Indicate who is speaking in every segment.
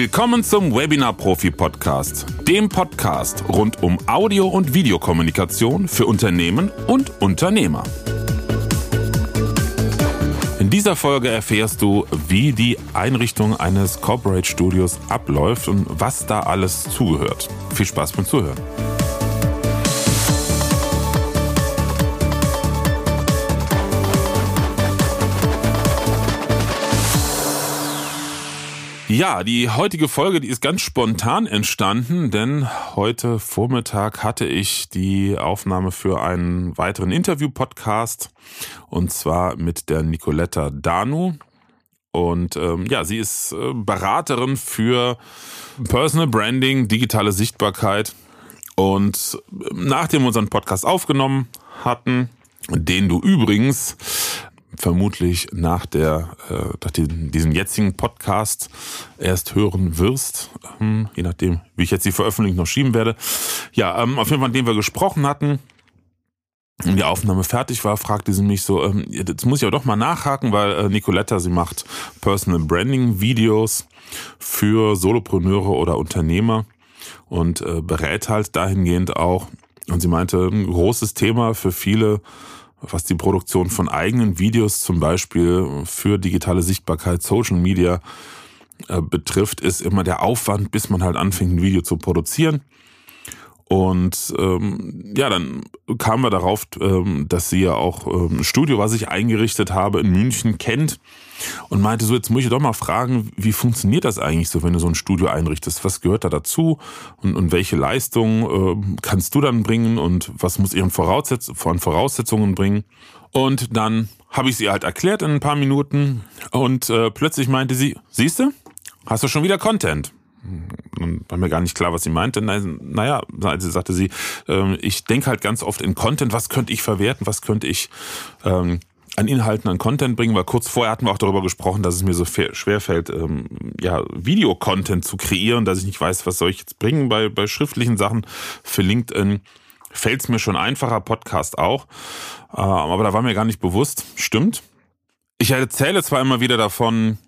Speaker 1: Willkommen zum Webinar Profi Podcast, dem Podcast rund um Audio- und Videokommunikation für Unternehmen und Unternehmer. In dieser Folge erfährst du, wie die Einrichtung eines Corporate Studios abläuft und was da alles zugehört. Viel Spaß beim Zuhören. Ja, die heutige Folge, die ist ganz spontan entstanden, denn heute Vormittag hatte ich die Aufnahme für einen weiteren Interview-Podcast und zwar mit der Nicoletta Danu. Und ähm, ja, sie ist äh, Beraterin für Personal Branding, digitale Sichtbarkeit. Und nachdem wir unseren Podcast aufgenommen hatten, den du übrigens vermutlich nach der äh, nach den, diesem jetzigen Podcast erst hören wirst, ähm, je nachdem, wie ich jetzt die Veröffentlichung noch schieben werde. Ja, ähm, auf jeden Fall, an dem wir gesprochen hatten, und die Aufnahme fertig war, fragte sie mich so, ähm, jetzt muss ich aber doch mal nachhaken, weil äh, Nicoletta, sie macht Personal Branding Videos für Solopreneure oder Unternehmer und äh, berät halt dahingehend auch. Und sie meinte, ein großes Thema für viele was die Produktion von eigenen Videos zum Beispiel für digitale Sichtbarkeit, Social Media äh, betrifft, ist immer der Aufwand, bis man halt anfängt, ein Video zu produzieren. Und ähm, ja, dann kamen wir darauf, ähm, dass sie ja auch ähm, ein Studio, was ich eingerichtet habe, in München kennt und meinte so, jetzt muss ich doch mal fragen, wie funktioniert das eigentlich so, wenn du so ein Studio einrichtest? Was gehört da dazu und, und welche Leistungen äh, kannst du dann bringen und was muss ihren Voraussetz von Voraussetzungen bringen? Und dann habe ich sie halt erklärt in ein paar Minuten und äh, plötzlich meinte sie, siehst du, hast du schon wieder Content? Dann war mir gar nicht klar, was sie meinte. Naja, also sagte sie, äh, ich denke halt ganz oft in Content, was könnte ich verwerten, was könnte ich ähm, an Inhalten, an Content bringen, weil kurz vorher hatten wir auch darüber gesprochen, dass es mir so schwer fällt, ähm, ja, Videocontent zu kreieren, dass ich nicht weiß, was soll ich jetzt bringen bei, bei schriftlichen Sachen für LinkedIn. Fällt es mir schon einfacher, Podcast auch. Äh, aber da war mir gar nicht bewusst, stimmt. Ich erzähle zwar immer wieder davon,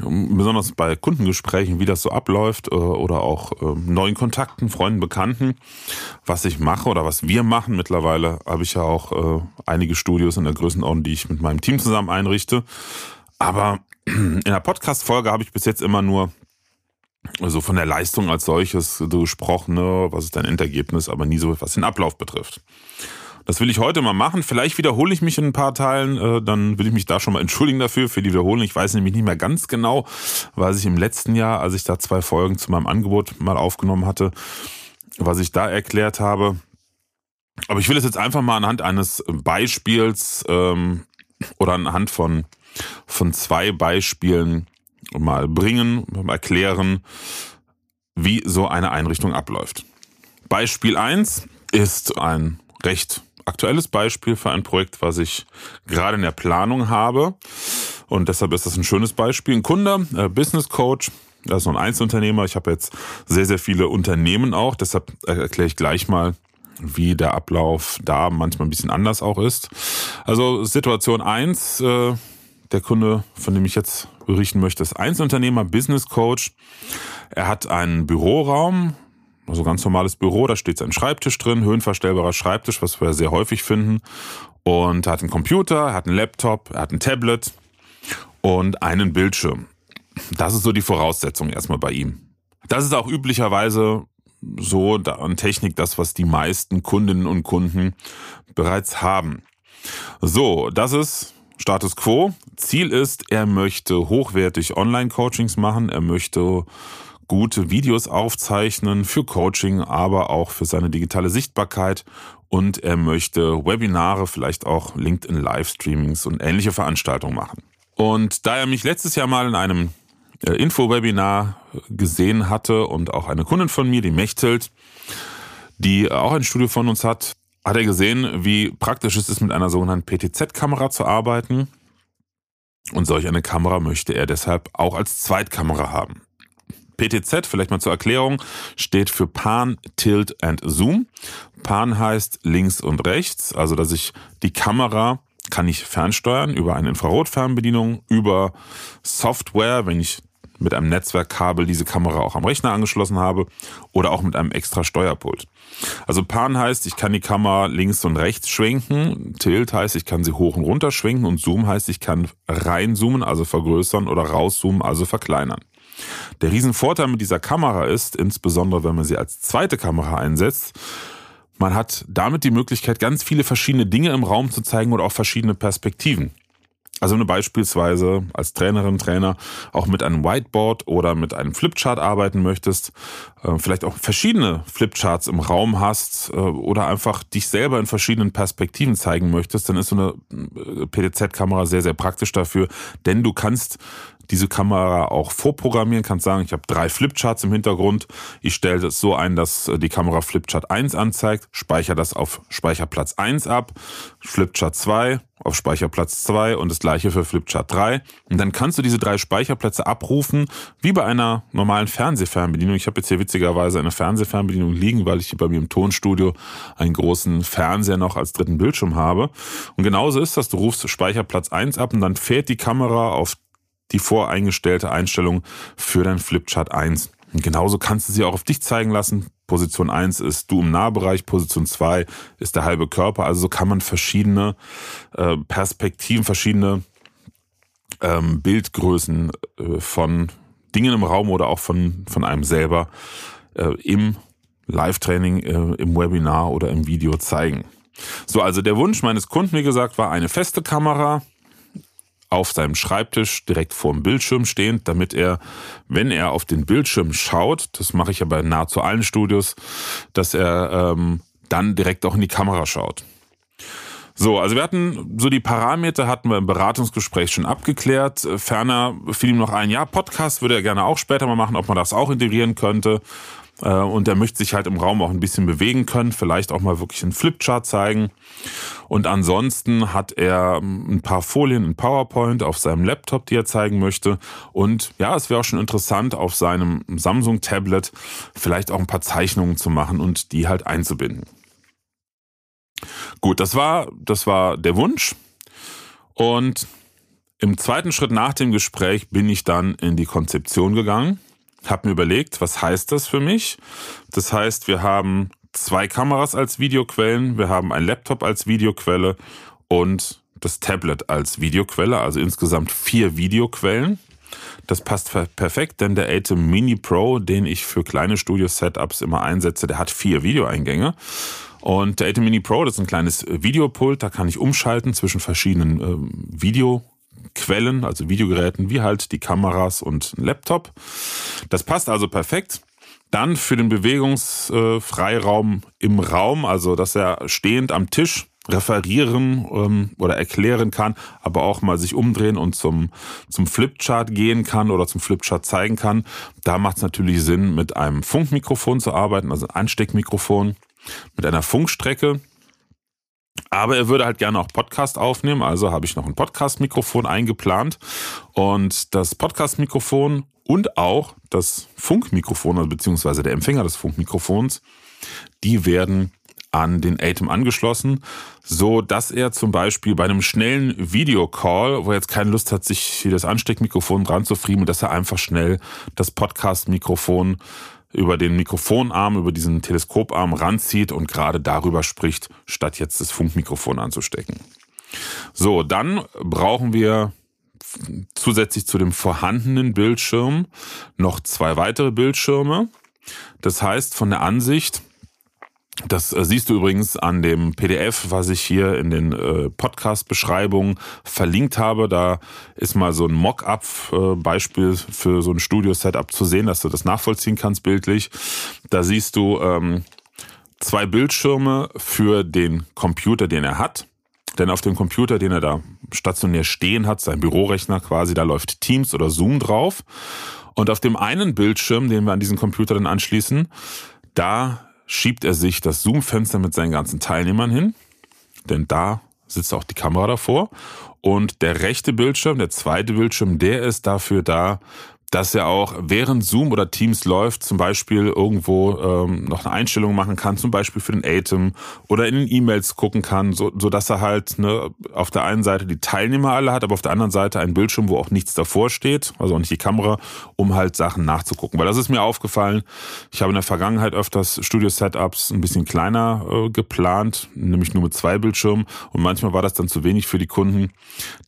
Speaker 1: besonders bei Kundengesprächen, wie das so abläuft äh, oder auch ähm, neuen Kontakten, Freunden, Bekannten, was ich mache oder was wir machen. Mittlerweile habe ich ja auch äh, einige Studios in der Größenordnung, die ich mit meinem Team zusammen einrichte. Aber in der Podcast-Folge habe ich bis jetzt immer nur so von der Leistung als solches so gesprochen, ne, was ist dein Endergebnis, aber nie so, was den Ablauf betrifft. Das will ich heute mal machen. Vielleicht wiederhole ich mich in ein paar Teilen. Äh, dann will ich mich da schon mal entschuldigen dafür, für die Wiederholung. Ich weiß nämlich nicht mehr ganz genau, was ich im letzten Jahr, als ich da zwei Folgen zu meinem Angebot mal aufgenommen hatte, was ich da erklärt habe. Aber ich will es jetzt einfach mal anhand eines Beispiels ähm, oder anhand von, von zwei Beispielen mal bringen, mal erklären, wie so eine Einrichtung abläuft. Beispiel eins ist ein recht aktuelles Beispiel für ein Projekt, was ich gerade in der Planung habe. Und deshalb ist das ein schönes Beispiel. Ein Kunde, äh, Business Coach, das ist so ein Einzelunternehmer. Ich habe jetzt sehr, sehr viele Unternehmen auch. Deshalb erkläre ich gleich mal, wie der Ablauf da manchmal ein bisschen anders auch ist. Also Situation eins, äh, der Kunde, von dem ich jetzt berichten möchte, ist Einzelunternehmer, Business Coach. Er hat einen Büroraum, also ganz normales Büro, da steht sein Schreibtisch drin, höhenverstellbarer Schreibtisch, was wir sehr häufig finden. Und er hat einen Computer, er hat einen Laptop, er hat ein Tablet und einen Bildschirm. Das ist so die Voraussetzung erstmal bei ihm. Das ist auch üblicherweise so an Technik das, was die meisten Kundinnen und Kunden bereits haben. So, das ist Status quo. Ziel ist, er möchte hochwertig Online-Coachings machen, er möchte gute Videos aufzeichnen für Coaching, aber auch für seine digitale Sichtbarkeit und er möchte Webinare, vielleicht auch LinkedIn Livestreamings und ähnliche Veranstaltungen machen. Und da er mich letztes Jahr mal in einem äh, Info-Webinar gesehen hatte und auch eine Kundin von mir, die Mechtelt, die auch ein Studio von uns hat, hat er gesehen, wie praktisch es ist, mit einer sogenannten PTZ-Kamera zu arbeiten. Und solch eine Kamera möchte er deshalb auch als Zweitkamera haben. PTZ, vielleicht mal zur Erklärung, steht für Pan, Tilt and Zoom. Pan heißt links und rechts, also dass ich die Kamera kann ich fernsteuern über eine Infrarotfernbedienung, über Software, wenn ich mit einem Netzwerkkabel diese Kamera auch am Rechner angeschlossen habe oder auch mit einem extra Steuerpult. Also Pan heißt, ich kann die Kamera links und rechts schwenken. Tilt heißt, ich kann sie hoch und runter schwenken. Und Zoom heißt, ich kann reinzoomen, also vergrößern oder rauszoomen, also verkleinern. Der Riesenvorteil mit dieser Kamera ist, insbesondere wenn man sie als zweite Kamera einsetzt, man hat damit die Möglichkeit, ganz viele verschiedene Dinge im Raum zu zeigen oder auch verschiedene Perspektiven. Also wenn du beispielsweise als Trainerin, Trainer auch mit einem Whiteboard oder mit einem Flipchart arbeiten möchtest, äh, vielleicht auch verschiedene Flipcharts im Raum hast äh, oder einfach dich selber in verschiedenen Perspektiven zeigen möchtest, dann ist so eine äh, PDZ-Kamera sehr, sehr praktisch dafür, denn du kannst diese Kamera auch vorprogrammieren, kannst sagen, ich habe drei Flipcharts im Hintergrund. Ich stelle das so ein, dass äh, die Kamera Flipchart 1 anzeigt, speichere das auf Speicherplatz 1 ab, Flipchart 2 auf Speicherplatz 2 und das gleiche für Flipchart 3. Und dann kannst du diese drei Speicherplätze abrufen, wie bei einer normalen Fernsehfernbedienung. Ich habe jetzt hier witzigerweise eine Fernsehfernbedienung liegen, weil ich hier bei mir im Tonstudio einen großen Fernseher noch als dritten Bildschirm habe. Und genauso ist das, du rufst Speicherplatz 1 ab und dann fährt die Kamera auf die voreingestellte Einstellung für dein Flipchart 1. Und genauso kannst du sie auch auf dich zeigen lassen. Position 1 ist du im Nahbereich, Position 2 ist der halbe Körper. Also so kann man verschiedene äh, Perspektiven, verschiedene ähm, Bildgrößen äh, von Dingen im Raum oder auch von, von einem selber äh, im Live-Training, im Webinar oder im Video zeigen. So, also der Wunsch meines Kunden, wie gesagt, war eine feste Kamera, auf seinem Schreibtisch direkt vor dem Bildschirm stehend, damit er, wenn er auf den Bildschirm schaut, das mache ich ja bei nahezu allen Studios, dass er ähm, dann direkt auch in die Kamera schaut. So, also wir hatten so die Parameter hatten wir im Beratungsgespräch schon abgeklärt. Ferner fiel ihm noch ein, ja, Podcast würde er gerne auch später mal machen, ob man das auch integrieren könnte. Äh, und er möchte sich halt im Raum auch ein bisschen bewegen können, vielleicht auch mal wirklich einen Flipchart zeigen. Und ansonsten hat er ähm, ein paar Folien in PowerPoint auf seinem Laptop, die er zeigen möchte. Und ja, es wäre auch schon interessant, auf seinem Samsung-Tablet vielleicht auch ein paar Zeichnungen zu machen und die halt einzubinden. Gut, das war, das war der Wunsch. Und im zweiten Schritt nach dem Gespräch bin ich dann in die Konzeption gegangen habe mir überlegt, was heißt das für mich? Das heißt, wir haben zwei Kameras als Videoquellen, wir haben ein Laptop als Videoquelle und das Tablet als Videoquelle, also insgesamt vier Videoquellen. Das passt perfekt, denn der Atem Mini Pro, den ich für kleine Studio-Setups immer einsetze, der hat vier Videoeingänge. Und der Atem Mini Pro, das ist ein kleines Videopult, da kann ich umschalten zwischen verschiedenen äh, Video Quellen, also Videogeräten, wie halt die Kameras und ein Laptop. Das passt also perfekt. Dann für den Bewegungsfreiraum im Raum, also dass er stehend am Tisch referieren ähm, oder erklären kann, aber auch mal sich umdrehen und zum, zum Flipchart gehen kann oder zum Flipchart zeigen kann. Da macht es natürlich Sinn, mit einem Funkmikrofon zu arbeiten, also ein Ansteckmikrofon mit einer Funkstrecke. Aber er würde halt gerne auch Podcast aufnehmen, also habe ich noch ein Podcast-Mikrofon eingeplant. Und das Podcast-Mikrofon und auch das Funkmikrofon, also beziehungsweise der Empfänger des Funkmikrofons, die werden an den Atem angeschlossen, so dass er zum Beispiel bei einem schnellen Videocall, wo er jetzt keine Lust hat, sich hier das Ansteckmikrofon dran zu friemeln, dass er einfach schnell das Podcast-Mikrofon über den Mikrofonarm, über diesen Teleskoparm ranzieht und gerade darüber spricht, statt jetzt das Funkmikrofon anzustecken. So, dann brauchen wir zusätzlich zu dem vorhandenen Bildschirm noch zwei weitere Bildschirme. Das heißt, von der Ansicht das äh, siehst du übrigens an dem PDF, was ich hier in den äh, Podcast-Beschreibungen verlinkt habe. Da ist mal so ein Mock-up-Beispiel äh, für so ein Studio-Setup zu sehen, dass du das nachvollziehen kannst bildlich. Da siehst du ähm, zwei Bildschirme für den Computer, den er hat. Denn auf dem Computer, den er da stationär stehen hat, sein Bürorechner quasi, da läuft Teams oder Zoom drauf. Und auf dem einen Bildschirm, den wir an diesen Computer dann anschließen, da schiebt er sich das Zoom-Fenster mit seinen ganzen Teilnehmern hin, denn da sitzt auch die Kamera davor. Und der rechte Bildschirm, der zweite Bildschirm, der ist dafür da, dass er auch während Zoom oder Teams läuft, zum Beispiel irgendwo ähm, noch eine Einstellung machen kann, zum Beispiel für den Atem oder in den E-Mails gucken kann, so, so dass er halt ne, auf der einen Seite die Teilnehmer alle hat, aber auf der anderen Seite einen Bildschirm, wo auch nichts davor steht, also auch nicht die Kamera, um halt Sachen nachzugucken. Weil das ist mir aufgefallen. Ich habe in der Vergangenheit öfters Studio-Setups ein bisschen kleiner äh, geplant, nämlich nur mit zwei Bildschirmen und manchmal war das dann zu wenig für die Kunden,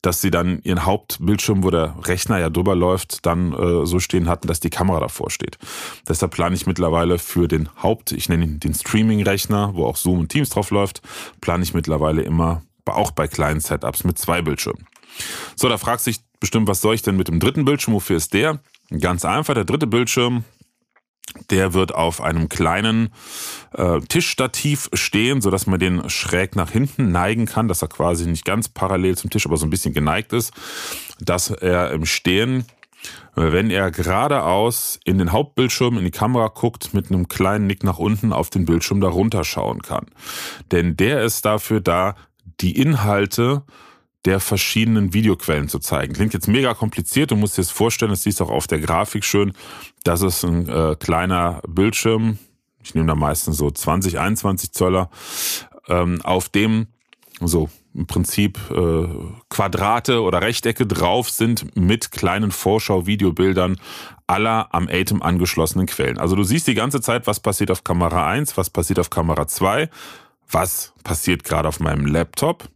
Speaker 1: dass sie dann ihren Hauptbildschirm, wo der Rechner ja drüber läuft, dann äh, so stehen hatten, dass die Kamera davor steht. Deshalb plane ich mittlerweile für den Haupt, ich nenne ihn den Streaming-Rechner, wo auch Zoom und Teams drauf läuft, plane ich mittlerweile immer, auch bei kleinen Setups mit zwei Bildschirmen. So, da fragt sich bestimmt, was soll ich denn mit dem dritten Bildschirm? Wofür ist der? Ganz einfach, der dritte Bildschirm, der wird auf einem kleinen äh, Tischstativ stehen, so dass man den schräg nach hinten neigen kann, dass er quasi nicht ganz parallel zum Tisch, aber so ein bisschen geneigt ist, dass er im Stehen wenn er geradeaus in den Hauptbildschirm, in die Kamera guckt, mit einem kleinen Nick nach unten auf den Bildschirm darunter schauen kann. Denn der ist dafür da, die Inhalte der verschiedenen Videoquellen zu zeigen. Klingt jetzt mega kompliziert, du musst dir das vorstellen, das siehst du auch auf der Grafik schön, das ist ein äh, kleiner Bildschirm, ich nehme da meistens so 20, 21 Zöller, ähm, auf dem so im Prinzip äh, Quadrate oder Rechtecke drauf sind mit kleinen Vorschau-Videobildern aller am Atem angeschlossenen Quellen. Also du siehst die ganze Zeit, was passiert auf Kamera 1, was passiert auf Kamera 2, was passiert gerade auf meinem Laptop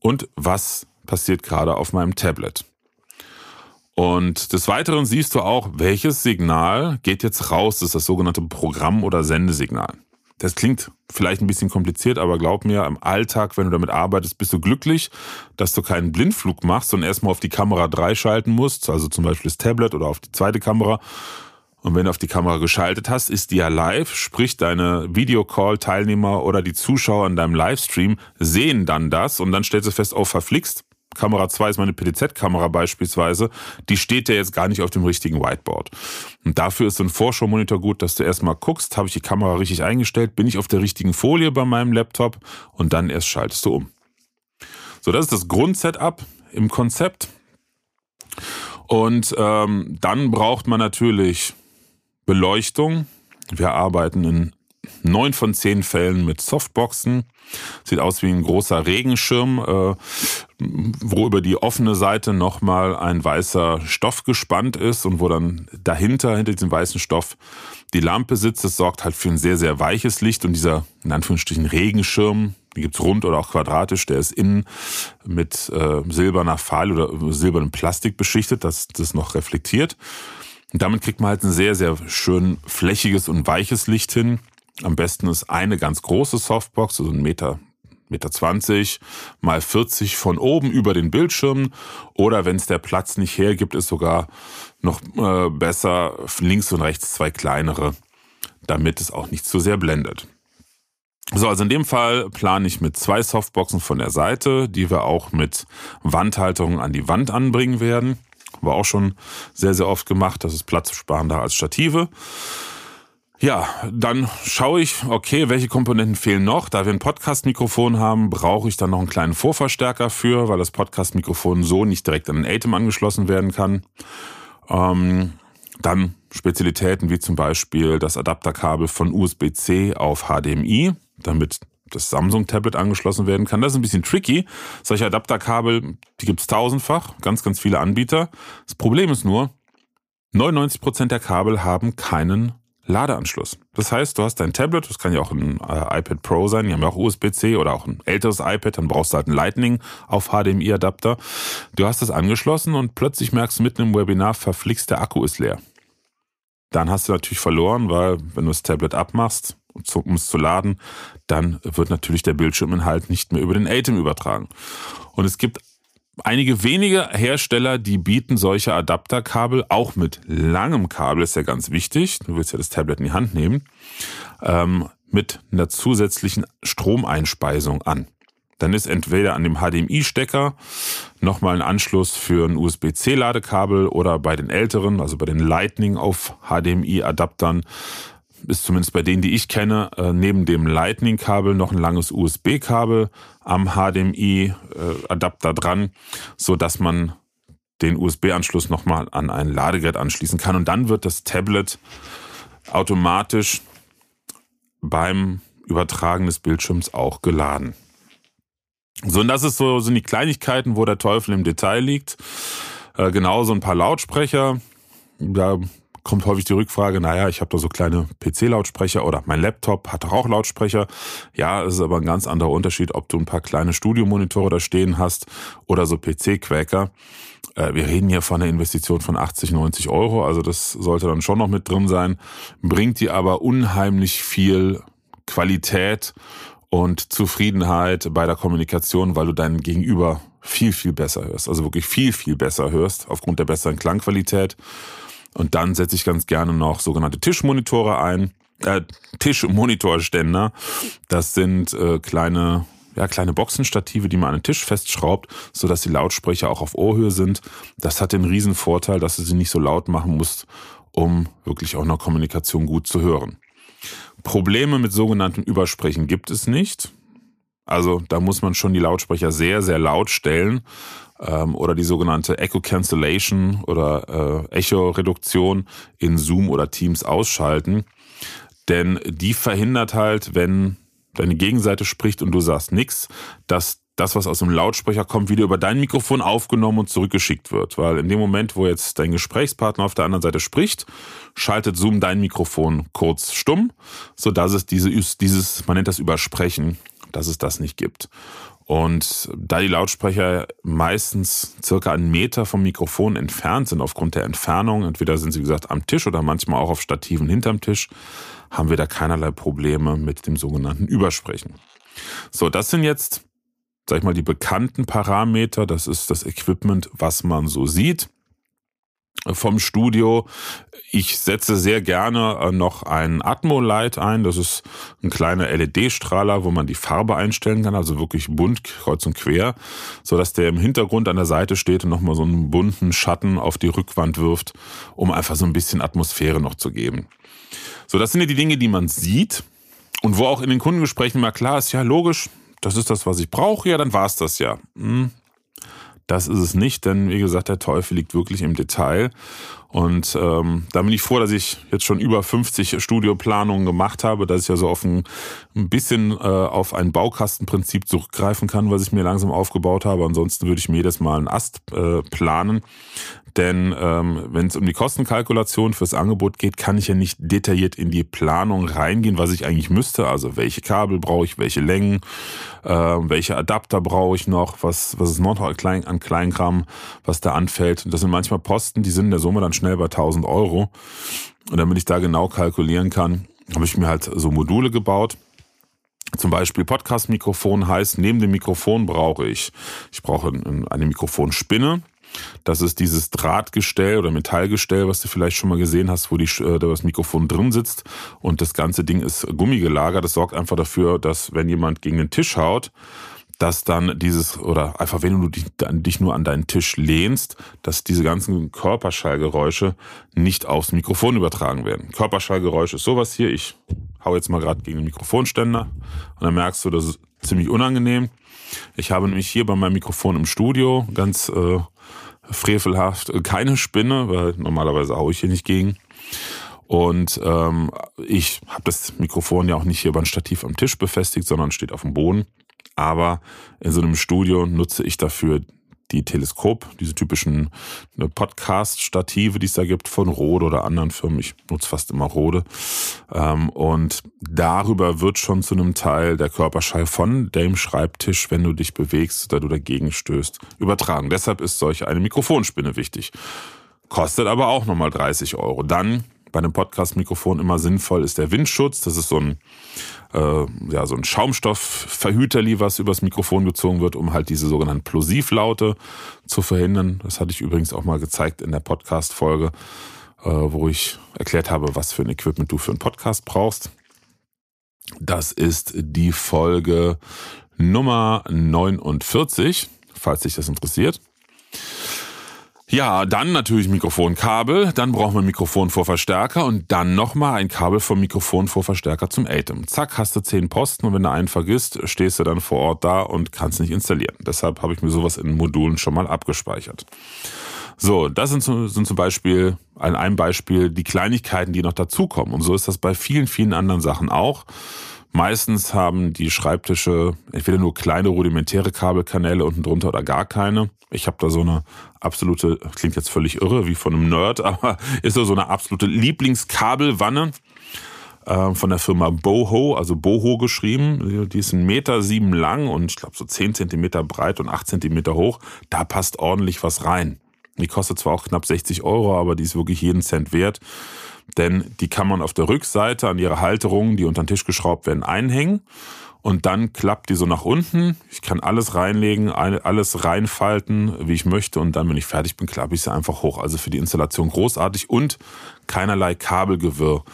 Speaker 1: und was passiert gerade auf meinem Tablet. Und des Weiteren siehst du auch, welches Signal geht jetzt raus. Das ist das sogenannte Programm- oder Sendesignal. Das klingt vielleicht ein bisschen kompliziert, aber glaub mir, im Alltag, wenn du damit arbeitest, bist du glücklich, dass du keinen Blindflug machst und erstmal auf die Kamera 3 schalten musst, also zum Beispiel das Tablet oder auf die zweite Kamera. Und wenn du auf die Kamera geschaltet hast, ist die ja live, sprich deine Videocall-Teilnehmer oder die Zuschauer in deinem Livestream sehen dann das und dann stellst du fest, oh verflixt, Kamera 2 ist meine PDZ-Kamera beispielsweise, die steht ja jetzt gar nicht auf dem richtigen Whiteboard. Und dafür ist so ein Vorschau-Monitor gut, dass du erstmal guckst, habe ich die Kamera richtig eingestellt, bin ich auf der richtigen Folie bei meinem Laptop und dann erst schaltest du um. So, das ist das Grundsetup im Konzept. Und ähm, dann braucht man natürlich Beleuchtung. Wir arbeiten in neun von zehn Fällen mit Softboxen. Sieht aus wie ein großer Regenschirm, äh, wo über die offene Seite nochmal ein weißer Stoff gespannt ist und wo dann dahinter, hinter diesem weißen Stoff, die Lampe sitzt. Das sorgt halt für ein sehr, sehr weiches Licht und dieser, in Anführungsstrichen, Regenschirm, die gibt's rund oder auch quadratisch, der ist innen mit äh, silberner Pfahl oder silbernem Plastik beschichtet, dass das noch reflektiert. Und damit kriegt man halt ein sehr, sehr schön flächiges und weiches Licht hin. Am besten ist eine ganz große Softbox, also ein Meter, Meter 20 mal 40 von oben über den Bildschirm. Oder wenn es der Platz nicht hergibt, ist sogar noch äh, besser links und rechts zwei kleinere, damit es auch nicht zu sehr blendet. So, also in dem Fall plane ich mit zwei Softboxen von der Seite, die wir auch mit Wandhalterung an die Wand anbringen werden. War auch schon sehr, sehr oft gemacht. Das ist platzsparender als Stative. Ja, dann schaue ich, okay, welche Komponenten fehlen noch. Da wir ein Podcast-Mikrofon haben, brauche ich dann noch einen kleinen Vorverstärker für, weil das Podcast-Mikrofon so nicht direkt an den Atem angeschlossen werden kann. Ähm, dann Spezialitäten wie zum Beispiel das Adapterkabel von USB-C auf HDMI, damit das Samsung-Tablet angeschlossen werden kann. Das ist ein bisschen tricky. Solche Adapterkabel, die gibt's tausendfach, ganz, ganz viele Anbieter. Das Problem ist nur, 99 Prozent der Kabel haben keinen Ladeanschluss. Das heißt, du hast dein Tablet, das kann ja auch ein äh, iPad Pro sein, die haben ja auch USB-C oder auch ein älteres iPad, dann brauchst du halt einen Lightning auf HDMI-Adapter. Du hast das angeschlossen und plötzlich merkst du mitten im Webinar, verflixt, der Akku ist leer. Dann hast du natürlich verloren, weil wenn du das Tablet abmachst, um es zu laden, dann wird natürlich der Bildschirminhalt nicht mehr über den ATEM übertragen. Und es gibt einige wenige Hersteller, die bieten solche Adapterkabel, auch mit langem Kabel, ist ja ganz wichtig, du willst ja das Tablet in die Hand nehmen, ähm, mit einer zusätzlichen Stromeinspeisung an. Dann ist entweder an dem HDMI-Stecker nochmal ein Anschluss für ein USB-C-Ladekabel oder bei den älteren, also bei den Lightning auf HDMI-Adaptern, ist zumindest bei denen, die ich kenne, äh, neben dem Lightning-Kabel noch ein langes USB-Kabel am HDMI-Adapter dran, so dass man den USB-Anschluss nochmal an ein Ladegerät anschließen kann. Und dann wird das Tablet automatisch beim Übertragen des Bildschirms auch geladen. So, und das ist so, sind die Kleinigkeiten, wo der Teufel im Detail liegt. Äh, genauso ein paar Lautsprecher. Da kommt häufig die Rückfrage, naja, ich habe da so kleine PC-Lautsprecher oder mein Laptop hat doch auch Lautsprecher. Ja, es ist aber ein ganz anderer Unterschied, ob du ein paar kleine Studiomonitore da stehen hast oder so PC-Quäker. Äh, wir reden hier von einer Investition von 80, 90 Euro, also das sollte dann schon noch mit drin sein, bringt dir aber unheimlich viel Qualität und Zufriedenheit bei der Kommunikation, weil du deinen Gegenüber viel, viel besser hörst. Also wirklich viel, viel besser hörst aufgrund der besseren Klangqualität. Und dann setze ich ganz gerne noch sogenannte Tischmonitore ein. Äh, Tischmonitorständer. Das sind äh, kleine ja, kleine Boxenstative, die man an den Tisch festschraubt, so dass die Lautsprecher auch auf Ohrhöhe sind. Das hat den riesen Vorteil, dass du sie nicht so laut machen musst, um wirklich auch noch Kommunikation gut zu hören. Probleme mit sogenannten Übersprechen gibt es nicht. Also da muss man schon die Lautsprecher sehr, sehr laut stellen ähm, oder die sogenannte Echo Cancellation oder äh, Echo-Reduktion in Zoom oder Teams ausschalten. Denn die verhindert halt, wenn deine Gegenseite spricht und du sagst nichts, dass das, was aus dem Lautsprecher kommt, wieder über dein Mikrofon aufgenommen und zurückgeschickt wird. Weil in dem Moment, wo jetzt dein Gesprächspartner auf der anderen Seite spricht, schaltet Zoom dein Mikrofon kurz stumm, so dass es diese, dieses, man nennt das Übersprechen, dass es das nicht gibt. Und da die Lautsprecher meistens circa einen Meter vom Mikrofon entfernt sind aufgrund der Entfernung, entweder sind sie wie gesagt am Tisch oder manchmal auch auf Stativen hinterm Tisch, haben wir da keinerlei Probleme mit dem sogenannten Übersprechen. So, das sind jetzt, sag ich mal, die bekannten Parameter. Das ist das Equipment, was man so sieht vom Studio. Ich setze sehr gerne äh, noch ein Atmo-Light ein. Das ist ein kleiner LED-Strahler, wo man die Farbe einstellen kann, also wirklich bunt, kreuz und quer, so dass der im Hintergrund an der Seite steht und nochmal so einen bunten Schatten auf die Rückwand wirft, um einfach so ein bisschen Atmosphäre noch zu geben. So, das sind ja die Dinge, die man sieht und wo auch in den Kundengesprächen mal klar ist, ja, logisch, das ist das, was ich brauche, ja, dann war's das ja. Hm, das ist es nicht, denn wie gesagt, der Teufel liegt wirklich im Detail. Und ähm, da bin ich froh, dass ich jetzt schon über 50 Studioplanungen gemacht habe, dass ich ja so auf ein, ein bisschen äh, auf ein Baukastenprinzip zurückgreifen kann, was ich mir langsam aufgebaut habe. Ansonsten würde ich mir jedes Mal einen Ast äh, planen. Denn ähm, wenn es um die Kostenkalkulation fürs Angebot geht, kann ich ja nicht detailliert in die Planung reingehen, was ich eigentlich müsste. Also welche Kabel brauche ich, welche Längen, äh, welche Adapter brauche ich noch, was, was ist noch an Kleinkram, was da anfällt. Und das sind manchmal Posten, die sind in der Summe dann schnell bei 1000 Euro. Und damit ich da genau kalkulieren kann, habe ich mir halt so Module gebaut. Zum Beispiel Podcast-Mikrofon heißt, neben dem Mikrofon brauche ich, ich brauche eine Mikrofonspinne, das ist dieses Drahtgestell oder Metallgestell, was du vielleicht schon mal gesehen hast, wo die, äh, das Mikrofon drin sitzt. Und das ganze Ding ist gummigelagert. Das sorgt einfach dafür, dass wenn jemand gegen den Tisch haut, dass dann dieses, oder einfach wenn du dich, dich nur an deinen Tisch lehnst, dass diese ganzen Körperschallgeräusche nicht aufs Mikrofon übertragen werden. Körperschallgeräusch ist sowas hier. Ich hau jetzt mal gerade gegen den Mikrofonständer und dann merkst du, das ist ziemlich unangenehm. Ich habe nämlich hier bei meinem Mikrofon im Studio ganz äh, frevelhaft. Keine Spinne, weil normalerweise haue ich hier nicht gegen. Und ähm, ich habe das Mikrofon ja auch nicht hier beim Stativ am Tisch befestigt, sondern steht auf dem Boden. Aber in so einem Studio nutze ich dafür die Teleskop, diese typischen ne, Podcast-Stative, die es da gibt von Rode oder anderen Firmen. Ich nutze fast immer Rode. Ähm, und darüber wird schon zu einem Teil der Körperschall von dem Schreibtisch, wenn du dich bewegst oder du dagegen stößt, übertragen. Deshalb ist solch eine Mikrofonspinne wichtig. Kostet aber auch nochmal 30 Euro. Dann bei einem Podcast-Mikrofon immer sinnvoll ist der Windschutz. Das ist so ein, äh, ja, so ein Schaumstoffverhüterli, was übers Mikrofon gezogen wird, um halt diese sogenannten Plosivlaute zu verhindern. Das hatte ich übrigens auch mal gezeigt in der Podcast-Folge, äh, wo ich erklärt habe, was für ein Equipment du für einen Podcast brauchst. Das ist die Folge Nummer 49, falls dich das interessiert. Ja, dann natürlich Mikrofonkabel, dann brauchen wir Mikrofon vor Verstärker und dann nochmal ein Kabel vom Mikrofon vor Verstärker zum ATEM. Zack, hast du zehn Posten und wenn du einen vergisst, stehst du dann vor Ort da und kannst nicht installieren. Deshalb habe ich mir sowas in Modulen schon mal abgespeichert. So, das sind, sind zum Beispiel ein, ein Beispiel die Kleinigkeiten, die noch dazukommen. Und so ist das bei vielen, vielen anderen Sachen auch. Meistens haben die Schreibtische entweder nur kleine rudimentäre Kabelkanäle unten drunter oder gar keine. Ich habe da so eine absolute, klingt jetzt völlig irre, wie von einem Nerd, aber ist so eine absolute Lieblingskabelwanne äh, von der Firma Boho, also Boho geschrieben. Die ist ein Meter sieben lang und ich glaube so zehn Zentimeter breit und acht Zentimeter hoch. Da passt ordentlich was rein. Die kostet zwar auch knapp 60 Euro, aber die ist wirklich jeden Cent wert. Denn die kann man auf der Rückseite an ihre Halterungen, die unter den Tisch geschraubt werden, einhängen. Und dann klappt die so nach unten. Ich kann alles reinlegen, alles reinfalten, wie ich möchte. Und dann, wenn ich fertig bin, klappe ich sie einfach hoch. Also für die Installation großartig und keinerlei Kabelgewirr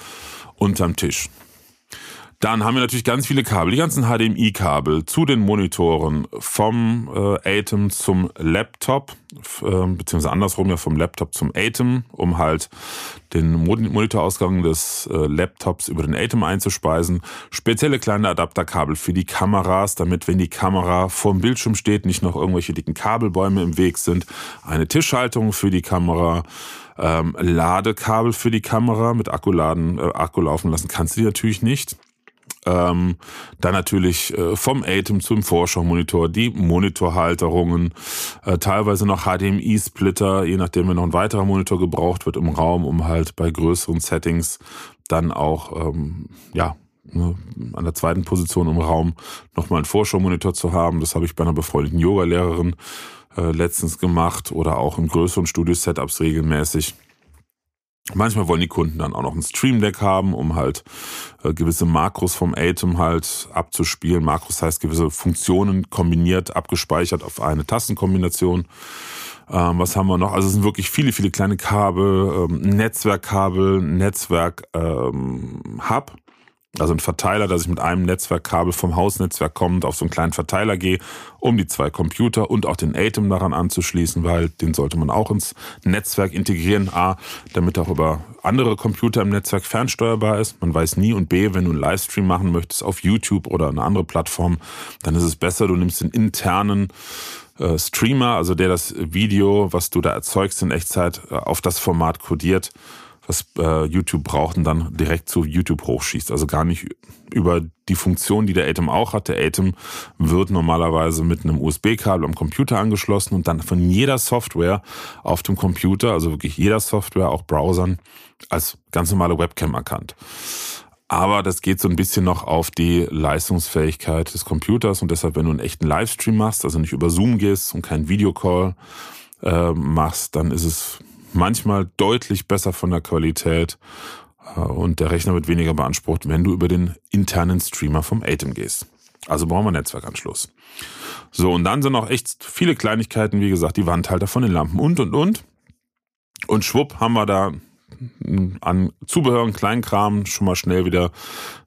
Speaker 1: unterm Tisch. Dann haben wir natürlich ganz viele Kabel, die ganzen HDMI-Kabel zu den Monitoren, vom äh, Atem zum Laptop, äh, beziehungsweise andersrum ja vom Laptop zum Atem, um halt den Monitorausgang des äh, Laptops über den Atem einzuspeisen. Spezielle kleine Adapterkabel für die Kameras, damit wenn die Kamera vorm Bildschirm steht, nicht noch irgendwelche dicken Kabelbäume im Weg sind. Eine Tischhaltung für die Kamera. Ähm, Ladekabel für die Kamera mit Akku laden, äh, Akku laufen lassen kannst du die natürlich nicht. Ähm, dann natürlich äh, vom Atem zum Vorschau-Monitor, die Monitorhalterungen, äh, teilweise noch HDMI-Splitter, je nachdem, wenn noch ein weiterer Monitor gebraucht wird im Raum, um halt bei größeren Settings dann auch, ähm, ja, ne, an der zweiten Position im Raum nochmal einen Vorschau-Monitor zu haben. Das habe ich bei einer befreundeten Yoga-Lehrerin äh, letztens gemacht oder auch in größeren Studio-Setups regelmäßig. Manchmal wollen die Kunden dann auch noch ein Stream Deck haben, um halt äh, gewisse Makros vom Atem halt abzuspielen. Makros heißt gewisse Funktionen kombiniert, abgespeichert auf eine Tastenkombination. Ähm, was haben wir noch? Also es sind wirklich viele, viele kleine Kabel, ähm, Netzwerkkabel, Netzwerk ähm, Hub also ein Verteiler, dass ich mit einem Netzwerkkabel vom Hausnetzwerk kommend auf so einen kleinen Verteiler gehe, um die zwei Computer und auch den Atem daran anzuschließen, weil den sollte man auch ins Netzwerk integrieren. A, damit auch über andere Computer im Netzwerk fernsteuerbar ist. Man weiß nie. Und B, wenn du einen Livestream machen möchtest auf YouTube oder eine andere Plattform, dann ist es besser, du nimmst den internen äh, Streamer, also der das Video, was du da erzeugst in Echtzeit, äh, auf das Format kodiert was äh, YouTube braucht und dann direkt zu YouTube hochschießt. Also gar nicht über die Funktion, die der Atem auch hat. Der Atem wird normalerweise mit einem USB-Kabel am Computer angeschlossen und dann von jeder Software auf dem Computer, also wirklich jeder Software, auch Browsern, als ganz normale Webcam erkannt. Aber das geht so ein bisschen noch auf die Leistungsfähigkeit des Computers und deshalb, wenn du einen echten Livestream machst, also nicht über Zoom gehst und keinen Videocall äh, machst, dann ist es manchmal deutlich besser von der Qualität äh, und der Rechner wird weniger beansprucht, wenn du über den internen Streamer vom Atem gehst. Also brauchen wir Netzwerkanschluss. So, und dann sind noch echt viele Kleinigkeiten, wie gesagt, die Wandhalter von den Lampen und, und, und. Und schwupp haben wir da an Zubehör und Kleinkram schon mal schnell wieder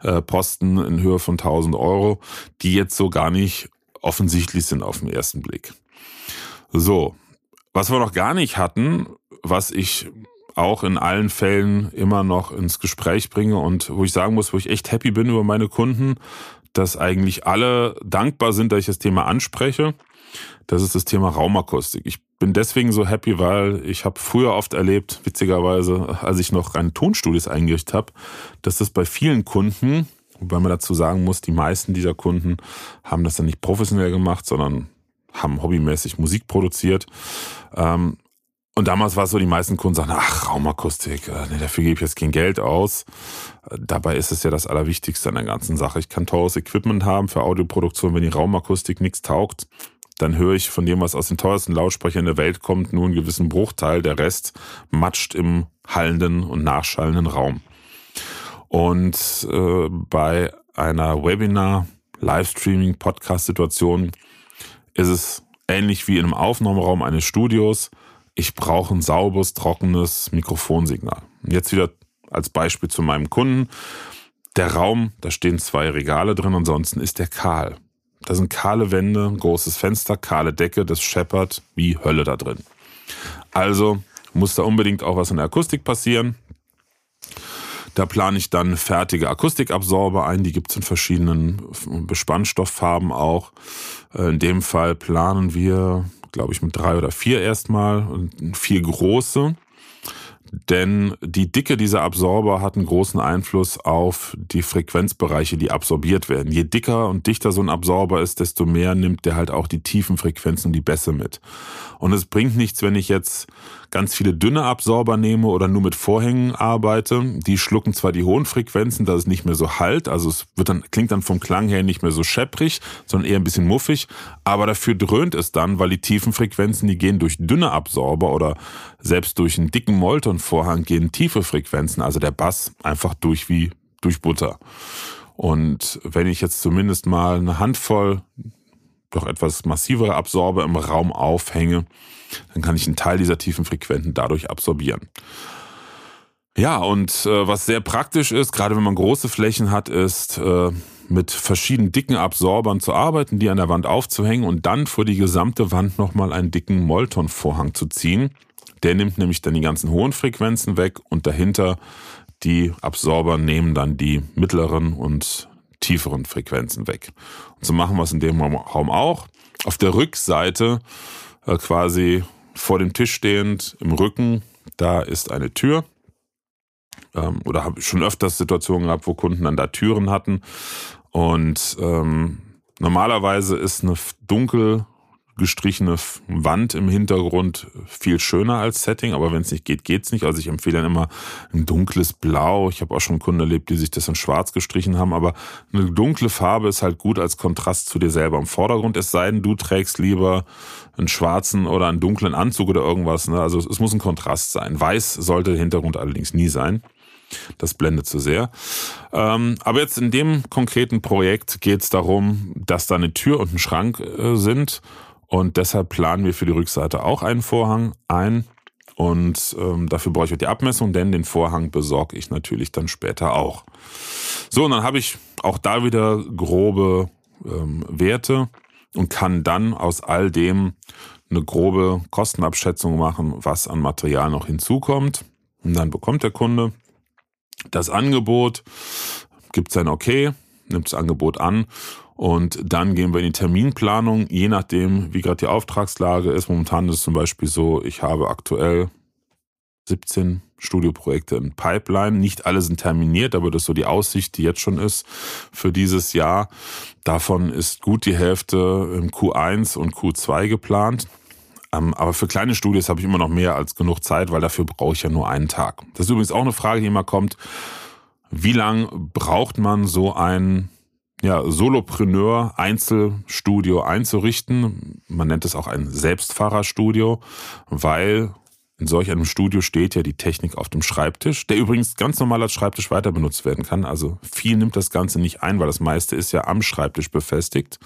Speaker 1: äh, Posten in Höhe von 1000 Euro, die jetzt so gar nicht offensichtlich sind auf den ersten Blick. So, was wir noch gar nicht hatten, was ich auch in allen Fällen immer noch ins Gespräch bringe und wo ich sagen muss, wo ich echt happy bin über meine Kunden, dass eigentlich alle dankbar sind, dass ich das Thema anspreche. Das ist das Thema Raumakustik. Ich bin deswegen so happy, weil ich habe früher oft erlebt, witzigerweise, als ich noch ein Tonstudios eingerichtet habe, dass das bei vielen Kunden, wobei man dazu sagen muss, die meisten dieser Kunden haben das dann nicht professionell gemacht, sondern haben hobbymäßig Musik produziert. Ähm, und damals war es so, die meisten Kunden sagen, ach, Raumakustik, äh, nee, dafür gebe ich jetzt kein Geld aus. Äh, dabei ist es ja das Allerwichtigste an der ganzen Sache. Ich kann teures Equipment haben für Audioproduktion, wenn die Raumakustik nichts taugt, dann höre ich von dem, was aus den teuersten Lautsprechern der Welt kommt, nur einen gewissen Bruchteil. Der Rest matscht im hallenden und nachschallenden Raum. Und äh, bei einer Webinar, Livestreaming, Podcast-Situation ist es ähnlich wie in einem Aufnahmeraum eines Studios ich brauche ein sauberes, trockenes Mikrofonsignal. Jetzt wieder als Beispiel zu meinem Kunden. Der Raum, da stehen zwei Regale drin, ansonsten ist der kahl. Da sind kahle Wände, großes Fenster, kahle Decke, das scheppert wie Hölle da drin. Also muss da unbedingt auch was in der Akustik passieren. Da plane ich dann fertige Akustikabsorber ein, die gibt es in verschiedenen Bespannstofffarben auch. Äh, in dem Fall planen wir glaube ich, mit drei oder vier erstmal und vier große. Denn die Dicke dieser Absorber hat einen großen Einfluss auf die Frequenzbereiche, die absorbiert werden. Je dicker und dichter so ein Absorber ist, desto mehr nimmt der halt auch die tiefen Frequenzen und die Bässe mit. Und es bringt nichts, wenn ich jetzt ganz viele dünne Absorber nehme oder nur mit Vorhängen arbeite. Die schlucken zwar die hohen Frequenzen, dass es nicht mehr so halt, also es wird dann, klingt dann vom Klang her nicht mehr so schepprig, sondern eher ein bisschen muffig, aber dafür dröhnt es dann, weil die tiefen Frequenzen, die gehen durch dünne Absorber oder selbst durch einen dicken Molton-Vorhang gehen tiefe Frequenzen, also der Bass einfach durch wie durch Butter. Und wenn ich jetzt zumindest mal eine Handvoll doch etwas massivere Absorber im Raum aufhänge, dann kann ich einen Teil dieser tiefen Frequenzen dadurch absorbieren. Ja, und äh, was sehr praktisch ist, gerade wenn man große Flächen hat, ist äh, mit verschiedenen dicken Absorbern zu arbeiten, die an der Wand aufzuhängen und dann vor die gesamte Wand nochmal einen dicken Molton-Vorhang zu ziehen. Der nimmt nämlich dann die ganzen hohen Frequenzen weg und dahinter die Absorber nehmen dann die mittleren und tieferen Frequenzen weg. Und so machen wir es in dem Raum auch. Auf der Rückseite äh, quasi vor dem Tisch stehend im Rücken, da ist eine Tür. Ähm, oder habe schon öfters Situationen gehabt, wo Kunden dann da Türen hatten. Und ähm, normalerweise ist eine dunkel gestrichene Wand im Hintergrund viel schöner als Setting, aber wenn es nicht geht, geht's nicht. Also ich empfehle dann immer ein dunkles Blau. Ich habe auch schon Kunden erlebt, die sich das in schwarz gestrichen haben, aber eine dunkle Farbe ist halt gut als Kontrast zu dir selber im Vordergrund, es sei denn, du trägst lieber einen schwarzen oder einen dunklen Anzug oder irgendwas. Ne? Also es muss ein Kontrast sein. Weiß sollte der Hintergrund allerdings nie sein. Das blendet zu sehr. Ähm, aber jetzt in dem konkreten Projekt geht es darum, dass da eine Tür und ein Schrank äh, sind und deshalb planen wir für die Rückseite auch einen Vorhang ein. Und ähm, dafür brauche ich die Abmessung, denn den Vorhang besorge ich natürlich dann später auch. So, und dann habe ich auch da wieder grobe ähm, Werte und kann dann aus all dem eine grobe Kostenabschätzung machen, was an Material noch hinzukommt. Und dann bekommt der Kunde das Angebot, gibt sein Okay, nimmt das Angebot an und dann gehen wir in die Terminplanung, je nachdem, wie gerade die Auftragslage ist. Momentan ist es zum Beispiel so, ich habe aktuell 17 Studioprojekte in Pipeline. Nicht alle sind terminiert, aber das ist so die Aussicht, die jetzt schon ist für dieses Jahr. Davon ist gut die Hälfte im Q1 und Q2 geplant. Ähm, aber für kleine Studios habe ich immer noch mehr als genug Zeit, weil dafür brauche ich ja nur einen Tag. Das ist übrigens auch eine Frage, die immer kommt. Wie lang braucht man so ein ja, Solopreneur Einzelstudio einzurichten. Man nennt es auch ein Selbstfahrerstudio, weil in solch einem Studio steht ja die Technik auf dem Schreibtisch, der übrigens ganz normal als Schreibtisch weiter benutzt werden kann. Also viel nimmt das Ganze nicht ein, weil das meiste ist ja am Schreibtisch befestigt.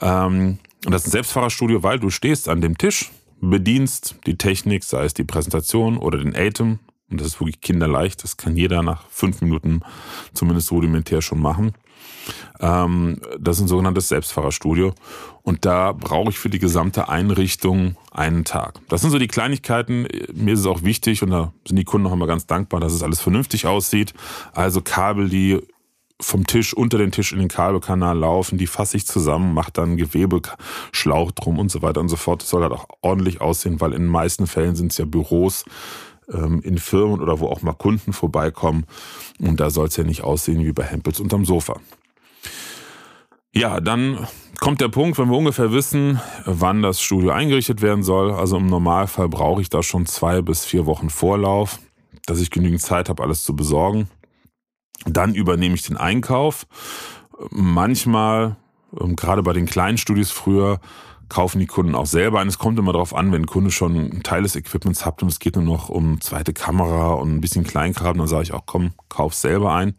Speaker 1: Ähm, und das ist ein Selbstfahrerstudio, weil du stehst an dem Tisch, bedienst die Technik, sei es die Präsentation oder den Atem. Und das ist wirklich kinderleicht. Das kann jeder nach fünf Minuten zumindest rudimentär schon machen. Ähm, das ist ein sogenanntes Selbstfahrerstudio. Und da brauche ich für die gesamte Einrichtung einen Tag. Das sind so die Kleinigkeiten. Mir ist es auch wichtig, und da sind die Kunden noch immer ganz dankbar, dass es alles vernünftig aussieht. Also Kabel, die vom Tisch unter den Tisch in den Kabelkanal laufen, die fasse ich zusammen, mache dann Gewebeschlauch drum und so weiter und so fort. Das soll halt auch ordentlich aussehen, weil in den meisten Fällen sind es ja Büros in Firmen oder wo auch mal Kunden vorbeikommen. Und da soll es ja nicht aussehen wie bei Hempels unterm Sofa. Ja, dann kommt der Punkt, wenn wir ungefähr wissen, wann das Studio eingerichtet werden soll. Also im Normalfall brauche ich da schon zwei bis vier Wochen Vorlauf, dass ich genügend Zeit habe, alles zu besorgen. Dann übernehme ich den Einkauf. Manchmal, ähm, gerade bei den kleinen Studios früher, kaufen die Kunden auch selber ein. Es kommt immer darauf an, wenn ein Kunde schon ein Teil des Equipments hat und es geht nur noch um zweite Kamera und ein bisschen Kleinkram, dann sage ich auch, komm, kauf selber ein.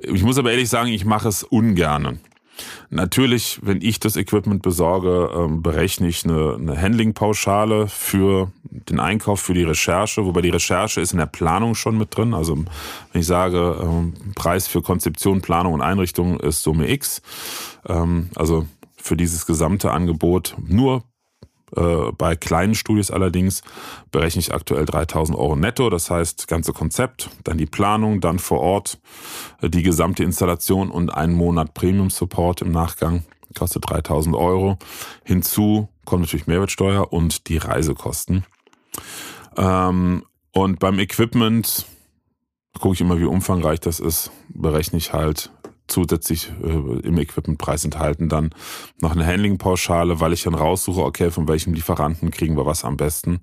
Speaker 1: Ich muss aber ehrlich sagen, ich mache es ungerne. Natürlich, wenn ich das Equipment besorge, ähm, berechne ich eine, eine Handling-Pauschale für den Einkauf, für die Recherche, wobei die Recherche ist in der Planung schon mit drin. Also wenn ich sage, ähm, Preis für Konzeption, Planung und Einrichtung ist Summe X, ähm, also für dieses gesamte Angebot nur äh, bei kleinen Studios allerdings berechne ich aktuell 3000 Euro netto. Das heißt, ganze Konzept, dann die Planung, dann vor Ort äh, die gesamte Installation und einen Monat Premium Support im Nachgang kostet 3000 Euro. Hinzu kommt natürlich Mehrwertsteuer und die Reisekosten. Ähm, und beim Equipment gucke ich immer, wie umfangreich das ist, berechne ich halt zusätzlich äh, im Equipmentpreis enthalten dann noch eine Handlingpauschale, weil ich dann raussuche, okay, von welchem Lieferanten kriegen wir was am besten.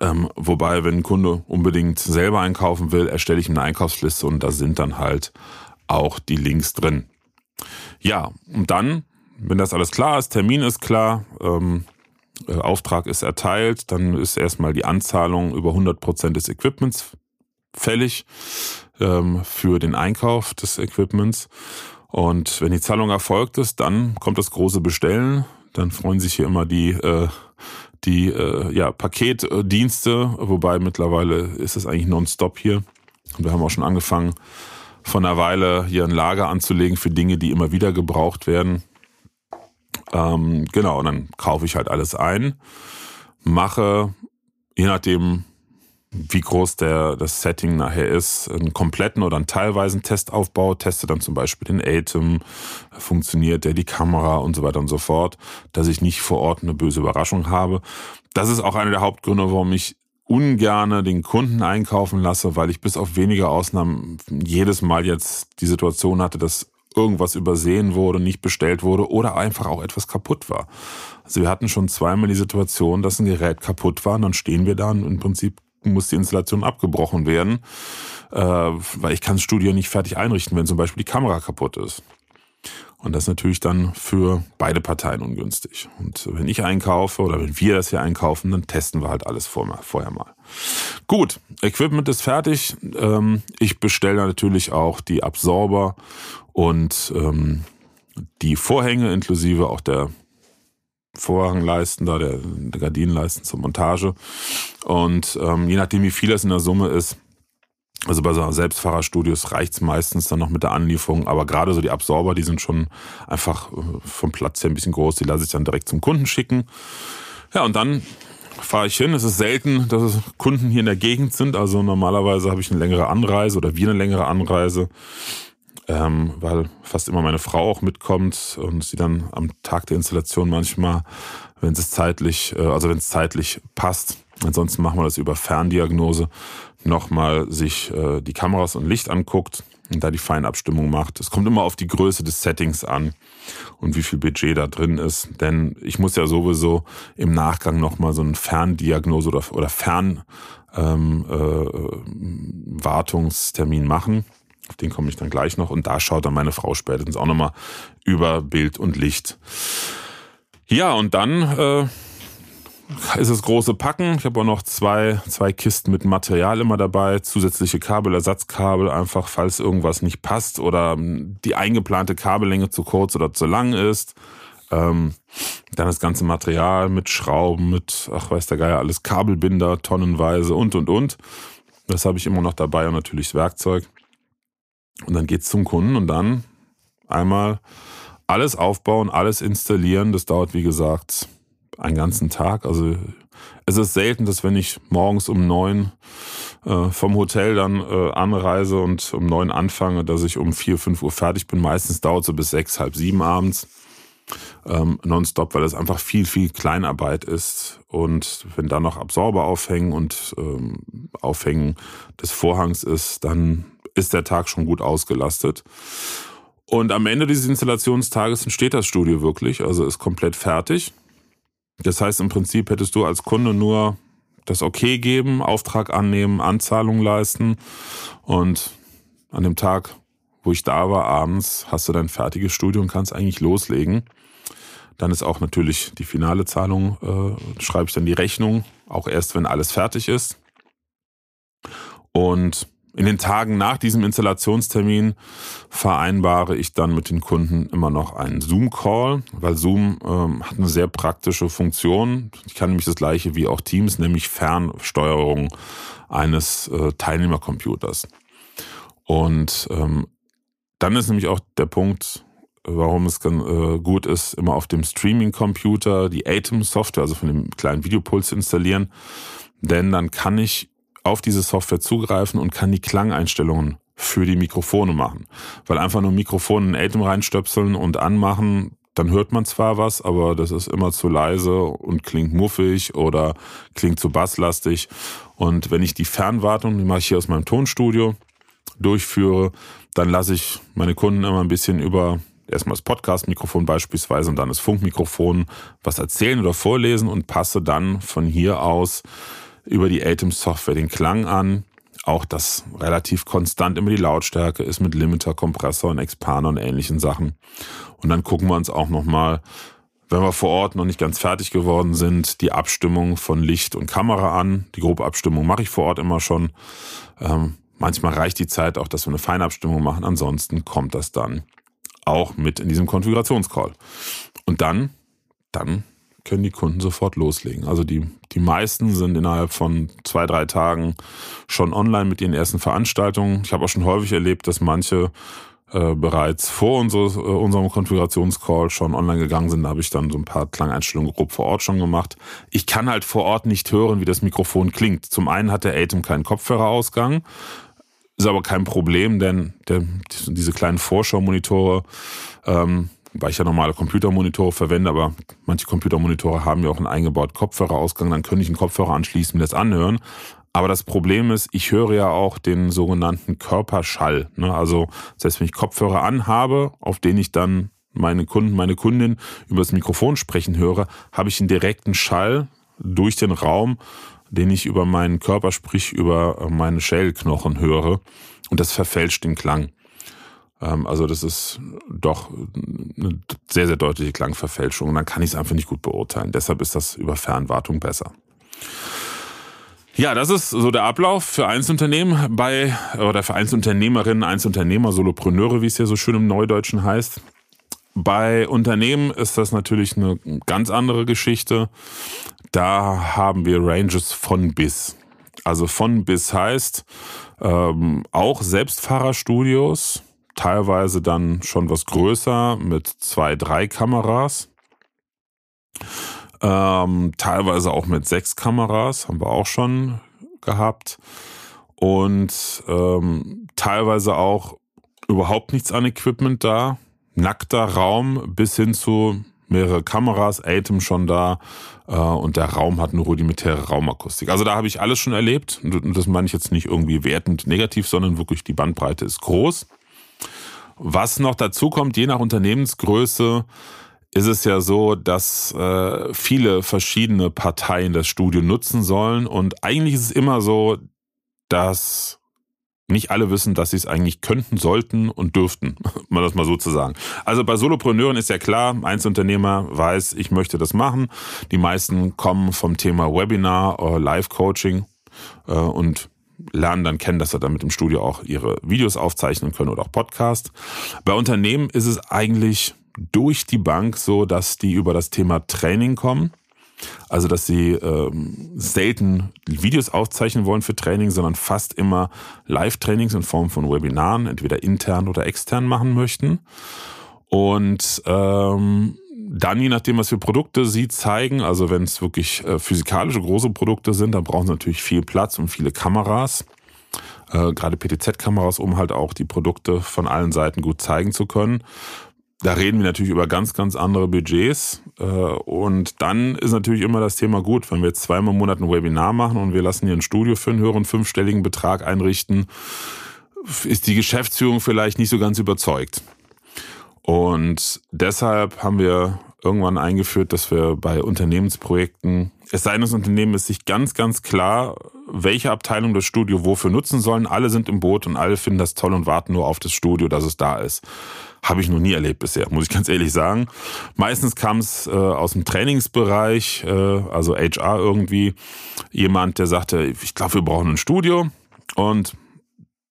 Speaker 1: Ähm, wobei, wenn ein Kunde unbedingt selber einkaufen will, erstelle ich eine Einkaufsliste und da sind dann halt auch die Links drin. Ja, und dann, wenn das alles klar ist, Termin ist klar, ähm, äh, Auftrag ist erteilt, dann ist erstmal die Anzahlung über 100 Prozent des Equipments fällig ähm, für den Einkauf des Equipments. Und wenn die Zahlung erfolgt ist, dann kommt das große Bestellen. Dann freuen sich hier immer die, äh, die äh, ja, Paketdienste, wobei mittlerweile ist es eigentlich nonstop hier. Und wir haben auch schon angefangen, von einer Weile hier ein Lager anzulegen für Dinge, die immer wieder gebraucht werden. Ähm, genau, und dann kaufe ich halt alles ein, mache, je nachdem, wie groß der, das Setting nachher ist, einen kompletten oder einen teilweisen Testaufbau, teste dann zum Beispiel den Atem, funktioniert der, die Kamera und so weiter und so fort, dass ich nicht vor Ort eine böse Überraschung habe. Das ist auch einer der Hauptgründe, warum ich ungerne den Kunden einkaufen lasse, weil ich bis auf wenige Ausnahmen jedes Mal jetzt die Situation hatte, dass irgendwas übersehen wurde, nicht bestellt wurde oder einfach auch etwas kaputt war. Also wir hatten schon zweimal die Situation, dass ein Gerät kaputt war und dann stehen wir da und im Prinzip muss die Installation abgebrochen werden, äh, weil ich kann das Studio nicht fertig einrichten, wenn zum Beispiel die Kamera kaputt ist. Und das ist natürlich dann für beide Parteien ungünstig. Und wenn ich einkaufe oder wenn wir das hier einkaufen, dann testen wir halt alles vorher mal. Gut, Equipment ist fertig. Ähm, ich bestelle natürlich auch die Absorber und ähm, die Vorhänge inklusive auch der Vorhangleisten da, der, der Gardinenleisten zur Montage. Und ähm, je nachdem, wie viel das in der Summe ist, also bei so Selbstfahrerstudios reicht's meistens dann noch mit der Anlieferung, aber gerade so die Absorber, die sind schon einfach äh, vom Platz her ein bisschen groß, die lasse ich dann direkt zum Kunden schicken. Ja, und dann fahre ich hin. Es ist selten, dass es Kunden hier in der Gegend sind. Also normalerweise habe ich eine längere Anreise oder wir eine längere Anreise ähm, weil fast immer meine Frau auch mitkommt und sie dann am Tag der Installation manchmal, wenn es zeitlich, äh, also wenn es zeitlich passt, ansonsten machen wir das über Ferndiagnose, nochmal sich äh, die Kameras und Licht anguckt und da die Feinabstimmung macht. Es kommt immer auf die Größe des Settings an und wie viel Budget da drin ist. Denn ich muss ja sowieso im Nachgang nochmal so eine Ferndiagnose oder, oder Fernwartungstermin ähm, äh, machen. Auf den komme ich dann gleich noch. Und da schaut dann meine Frau spätestens auch nochmal über Bild und Licht. Ja, und dann äh, ist das große Packen. Ich habe auch noch zwei, zwei Kisten mit Material immer dabei, zusätzliche Kabel, Ersatzkabel, einfach falls irgendwas nicht passt oder die eingeplante Kabellänge zu kurz oder zu lang ist. Ähm, dann das ganze Material mit Schrauben, mit, ach weiß der Geier, alles Kabelbinder, tonnenweise und und und. Das habe ich immer noch dabei und natürlich das Werkzeug. Und dann geht's zum Kunden und dann einmal alles aufbauen, alles installieren. Das dauert, wie gesagt, einen ganzen Tag. Also es ist selten, dass wenn ich morgens um neun äh, vom Hotel dann äh, anreise und um neun anfange, dass ich um vier, fünf Uhr fertig bin. Meistens dauert so bis sechs, halb sieben abends. Ähm, nonstop, weil es einfach viel, viel Kleinarbeit ist. Und wenn da noch Absorber aufhängen und ähm, Aufhängen des Vorhangs ist, dann ist der Tag schon gut ausgelastet. Und am Ende dieses Installationstages entsteht das Studio wirklich, also ist komplett fertig. Das heißt, im Prinzip hättest du als Kunde nur das Okay geben, Auftrag annehmen, Anzahlung leisten und an dem Tag, wo ich da war, abends, hast du dein fertiges Studio und kannst eigentlich loslegen. Dann ist auch natürlich die finale Zahlung, äh, schreibe ich dann die Rechnung, auch erst, wenn alles fertig ist. Und in den Tagen nach diesem Installationstermin vereinbare ich dann mit den Kunden immer noch einen Zoom-Call, weil Zoom ähm, hat eine sehr praktische Funktion. Ich kann nämlich das gleiche wie auch Teams, nämlich Fernsteuerung eines äh, Teilnehmercomputers. Und ähm, dann ist nämlich auch der Punkt, warum es äh, gut ist, immer auf dem Streaming-Computer die Atom-Software, also von dem kleinen Videopuls installieren. Denn dann kann ich auf diese Software zugreifen und kann die Klangeinstellungen für die Mikrofone machen. Weil einfach nur Mikrofon in Atem reinstöpseln und anmachen, dann hört man zwar was, aber das ist immer zu leise und klingt muffig oder klingt zu basslastig. Und wenn ich die Fernwartung, die mache ich hier aus meinem Tonstudio, durchführe, dann lasse ich meine Kunden immer ein bisschen über erstmal das Podcast-Mikrofon beispielsweise und dann das Funkmikrofon was erzählen oder vorlesen und passe dann von hier aus über die Atem-Software den Klang an. Auch das relativ konstant immer die Lautstärke ist mit Limiter, Kompressor und Expander und ähnlichen Sachen. Und dann gucken wir uns auch nochmal, wenn wir vor Ort noch nicht ganz fertig geworden sind, die Abstimmung von Licht und Kamera an. Die grobe Abstimmung mache ich vor Ort immer schon. Ähm, manchmal reicht die Zeit auch, dass wir eine Feinabstimmung machen. Ansonsten kommt das dann auch mit in diesem Konfigurationscall. Und dann, dann können die Kunden sofort loslegen. Also die, die meisten sind innerhalb von zwei, drei Tagen schon online mit ihren ersten Veranstaltungen. Ich habe auch schon häufig erlebt, dass manche äh, bereits vor unsere, äh, unserem Konfigurationscall schon online gegangen sind. Da habe ich dann so ein paar Klangeinstellungen grob vor Ort schon gemacht. Ich kann halt vor Ort nicht hören, wie das Mikrofon klingt. Zum einen hat der Atem keinen Kopfhörerausgang. Ist aber kein Problem, denn der, diese kleinen Vorschaumonitore ähm, weil ich ja normale Computermonitore verwende, aber manche Computermonitore haben ja auch einen eingebauten Kopfhörerausgang, dann könnte ich einen Kopfhörer anschließen, mir das anhören. Aber das Problem ist, ich höre ja auch den sogenannten Körperschall. Ne? Also selbst wenn ich Kopfhörer anhabe, auf den ich dann meine Kunden, meine Kundin über das Mikrofon sprechen höre, habe ich einen direkten Schall durch den Raum, den ich über meinen Körper, sprich über meine Schellknochen höre. Und das verfälscht den Klang. Ähm, also das ist doch eine sehr, sehr deutliche Klangverfälschung. Und dann kann ich es einfach nicht gut beurteilen. Deshalb ist das über Fernwartung besser. Ja, das ist so der Ablauf für Einzelunternehmen bei, oder für Einzelunternehmerinnen, Einzelunternehmer, Solopreneure, wie es ja so schön im Neudeutschen heißt. Bei Unternehmen ist das natürlich eine ganz andere Geschichte. Da haben wir Ranges von bis. Also von bis heißt ähm, auch Selbstfahrerstudios, teilweise dann schon was größer mit zwei, drei Kameras. Ähm, teilweise auch mit sechs Kameras, haben wir auch schon gehabt. Und ähm, teilweise auch überhaupt nichts an Equipment da. Nackter Raum bis hin zu mehrere Kameras, Atem schon da äh, und der Raum hat eine rudimentäre Raumakustik. Also da habe ich alles schon erlebt und das meine ich jetzt nicht irgendwie wertend negativ, sondern wirklich die Bandbreite ist groß. Was noch dazu kommt, je nach Unternehmensgröße, ist es ja so, dass äh, viele verschiedene Parteien das Studio nutzen sollen. Und eigentlich ist es immer so, dass nicht alle wissen, dass sie es eigentlich könnten, sollten und dürften, mal das mal so zu sagen. Also bei Solopreneuren ist ja klar, Einzelunternehmer weiß, ich möchte das machen. Die meisten kommen vom Thema Webinar oder Live-Coaching äh, und lernen dann kennen, dass sie dann mit dem Studio auch ihre Videos aufzeichnen können oder auch Podcast. Bei Unternehmen ist es eigentlich durch die Bank so, dass die über das Thema Training kommen. Also, dass sie ähm, selten Videos aufzeichnen wollen für Training, sondern fast immer Live-Trainings in Form von Webinaren, entweder intern oder extern machen möchten. Und ähm, dann, je nachdem, was für Produkte sie zeigen, also wenn es wirklich äh, physikalische große Produkte sind, dann brauchen sie natürlich viel Platz und viele Kameras. Äh, gerade PTZ-Kameras, um halt auch die Produkte von allen Seiten gut zeigen zu können. Da reden wir natürlich über ganz, ganz andere Budgets. Äh, und dann ist natürlich immer das Thema gut, wenn wir jetzt zweimal im Monat ein Webinar machen und wir lassen hier ein Studio für einen höheren fünfstelligen Betrag einrichten, ist die Geschäftsführung vielleicht nicht so ganz überzeugt. Und deshalb haben wir irgendwann eingeführt, dass wir bei Unternehmensprojekten, es sei denn, das Unternehmen ist sich ganz, ganz klar, welche Abteilung das Studio wofür nutzen sollen. Alle sind im Boot und alle finden das toll und warten nur auf das Studio, dass es da ist. Habe ich noch nie erlebt bisher, muss ich ganz ehrlich sagen. Meistens kam es äh, aus dem Trainingsbereich, äh, also HR irgendwie, jemand, der sagte, ich glaube, wir brauchen ein Studio. Und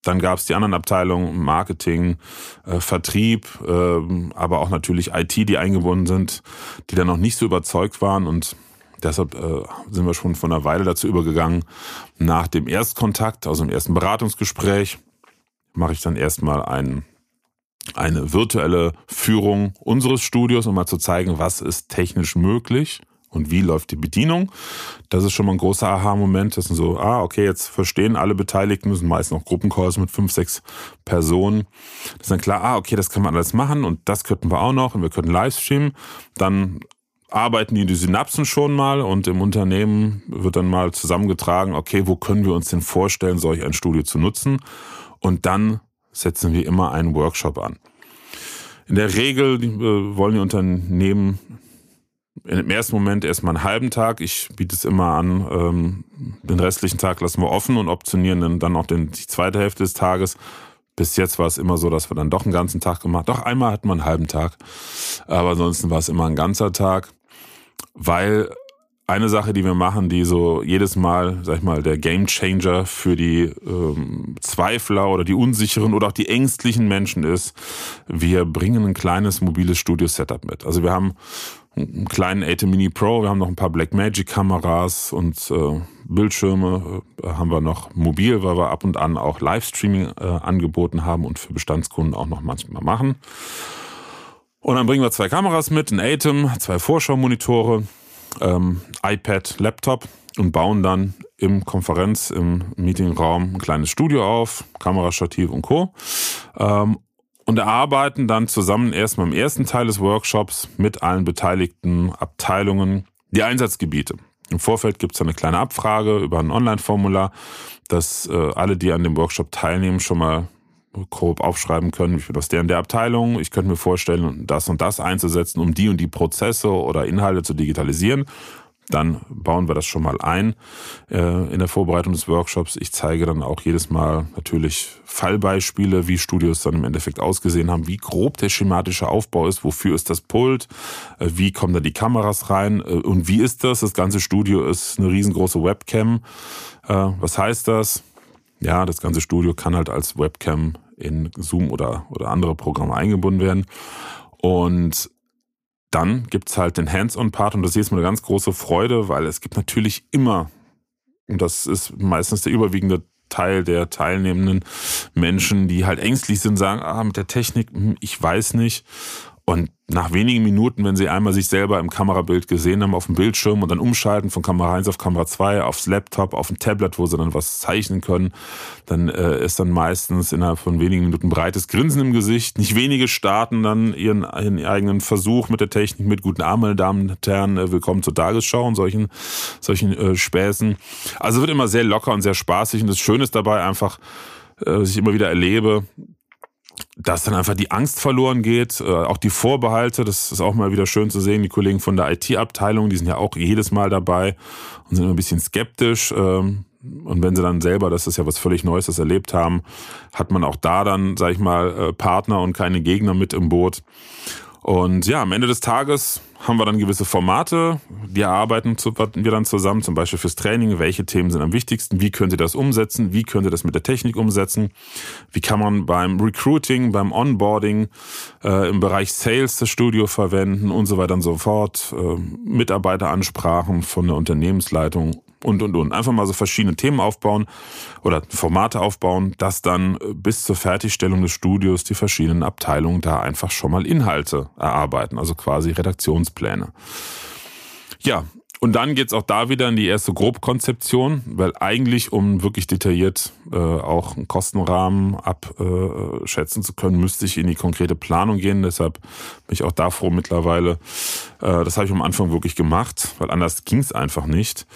Speaker 1: dann gab es die anderen Abteilungen, Marketing, äh, Vertrieb, äh, aber auch natürlich IT, die eingebunden sind, die dann noch nicht so überzeugt waren. Und deshalb äh, sind wir schon von einer Weile dazu übergegangen, nach dem Erstkontakt, also im ersten Beratungsgespräch, mache ich dann erstmal ein, eine virtuelle Führung unseres Studios, um mal zu zeigen, was ist technisch möglich und wie läuft die Bedienung. Das ist schon mal ein großer Aha-Moment. Das sind so, ah, okay, jetzt verstehen alle Beteiligten, sind meist noch Gruppencalls mit fünf, sechs Personen. Das ist dann klar, ah, okay, das kann man alles machen und das könnten wir auch noch und wir könnten Livestreamen. Dann arbeiten die die Synapsen schon mal und im Unternehmen wird dann mal zusammengetragen, okay, wo können wir uns denn vorstellen, solch ein Studio zu nutzen? Und dann setzen wir immer einen Workshop an. In der Regel äh, wollen die Unternehmen im ersten Moment erstmal einen halben Tag. Ich biete es immer an, ähm, den restlichen Tag lassen wir offen und optionieren dann auch den, die zweite Hälfte des Tages. Bis jetzt war es immer so, dass wir dann doch einen ganzen Tag gemacht. Doch einmal hatten wir einen halben Tag, aber ansonsten war es immer ein ganzer Tag, weil eine Sache, die wir machen, die so jedes Mal, sag ich mal, der Gamechanger für die ähm, Zweifler oder die unsicheren oder auch die ängstlichen Menschen ist, wir bringen ein kleines mobiles Studio-Setup mit. Also wir haben einen kleinen ATEM Mini Pro, wir haben noch ein paar Blackmagic Kameras und äh, Bildschirme äh, haben wir noch mobil, weil wir ab und an auch Livestreaming äh, angeboten haben und für Bestandskunden auch noch manchmal machen. Und dann bringen wir zwei Kameras mit, ein ATEM, zwei Vorschaumonitore, ähm, iPad, Laptop und bauen dann im Konferenz, im Meetingraum ein kleines Studio auf, Kamerastativ und Co. Ähm, und erarbeiten dann zusammen erstmal im ersten Teil des Workshops mit allen beteiligten Abteilungen die Einsatzgebiete. Im Vorfeld gibt es eine kleine Abfrage über ein Online-Formular, dass äh, alle, die an dem Workshop teilnehmen, schon mal grob aufschreiben können, wie viel aus der und der Abteilung. Ich könnte mir vorstellen, das und das einzusetzen, um die und die Prozesse oder Inhalte zu digitalisieren dann bauen wir das schon mal ein äh, in der Vorbereitung des Workshops. Ich zeige dann auch jedes Mal natürlich Fallbeispiele, wie Studios dann im Endeffekt ausgesehen haben, wie grob der schematische Aufbau ist, wofür ist das Pult, äh, wie kommen da die Kameras rein äh, und wie ist das? Das ganze Studio ist eine riesengroße Webcam. Was heißt das? Ja, das ganze Studio kann halt als Webcam in Zoom oder, oder andere Programme eingebunden werden. Und dann gibt's halt den Hands-on-Part und das ist mir eine ganz große Freude, weil es gibt natürlich immer, und das ist meistens der überwiegende Teil der teilnehmenden Menschen, die halt ängstlich sind, sagen, ah, mit der Technik, hm, ich weiß nicht. Und nach wenigen Minuten, wenn sie einmal sich selber im Kamerabild gesehen haben auf dem Bildschirm und dann umschalten von Kamera 1 auf Kamera 2, aufs Laptop, auf ein Tablet, wo sie dann was zeichnen können, dann äh, ist dann meistens innerhalb von wenigen Minuten breites Grinsen im Gesicht. Nicht wenige starten dann ihren, ihren eigenen Versuch mit der Technik mit guten Abend, meine Damen und Herren, äh, willkommen zur Tagesschau und solchen, solchen äh, Späßen. Also wird immer sehr locker und sehr spaßig und das Schöne ist dabei einfach, äh, was ich immer wieder erlebe, dass dann einfach die Angst verloren geht, äh, auch die Vorbehalte, das ist auch mal wieder schön zu sehen. Die Kollegen von der IT-Abteilung, die sind ja auch jedes Mal dabei und sind ein bisschen skeptisch. Ähm, und wenn sie dann selber, das ist ja was völlig Neues, das erlebt haben, hat man auch da dann, sag ich mal, äh, Partner und keine Gegner mit im Boot. Und ja, am Ende des Tages haben wir dann gewisse Formate, die erarbeiten wir dann zusammen, zum Beispiel fürs Training, welche Themen sind am wichtigsten, wie könnt ihr das umsetzen, wie könnt ihr das mit der Technik umsetzen, wie kann man beim Recruiting, beim Onboarding, äh, im Bereich Sales das Studio verwenden und so weiter und so fort, äh, Mitarbeiteransprachen von der Unternehmensleitung und, und, und. Einfach mal so verschiedene Themen aufbauen oder Formate aufbauen, dass dann bis zur Fertigstellung des Studios die verschiedenen Abteilungen da einfach schon mal Inhalte erarbeiten, also quasi Redaktionspläne. Ja, und dann geht's auch da wieder in die erste Grobkonzeption, weil eigentlich, um wirklich detailliert äh, auch einen Kostenrahmen abschätzen äh, zu können, müsste ich in die konkrete Planung gehen. Deshalb bin ich auch da froh mittlerweile. Äh, das habe ich am Anfang wirklich gemacht, weil anders ging's einfach nicht.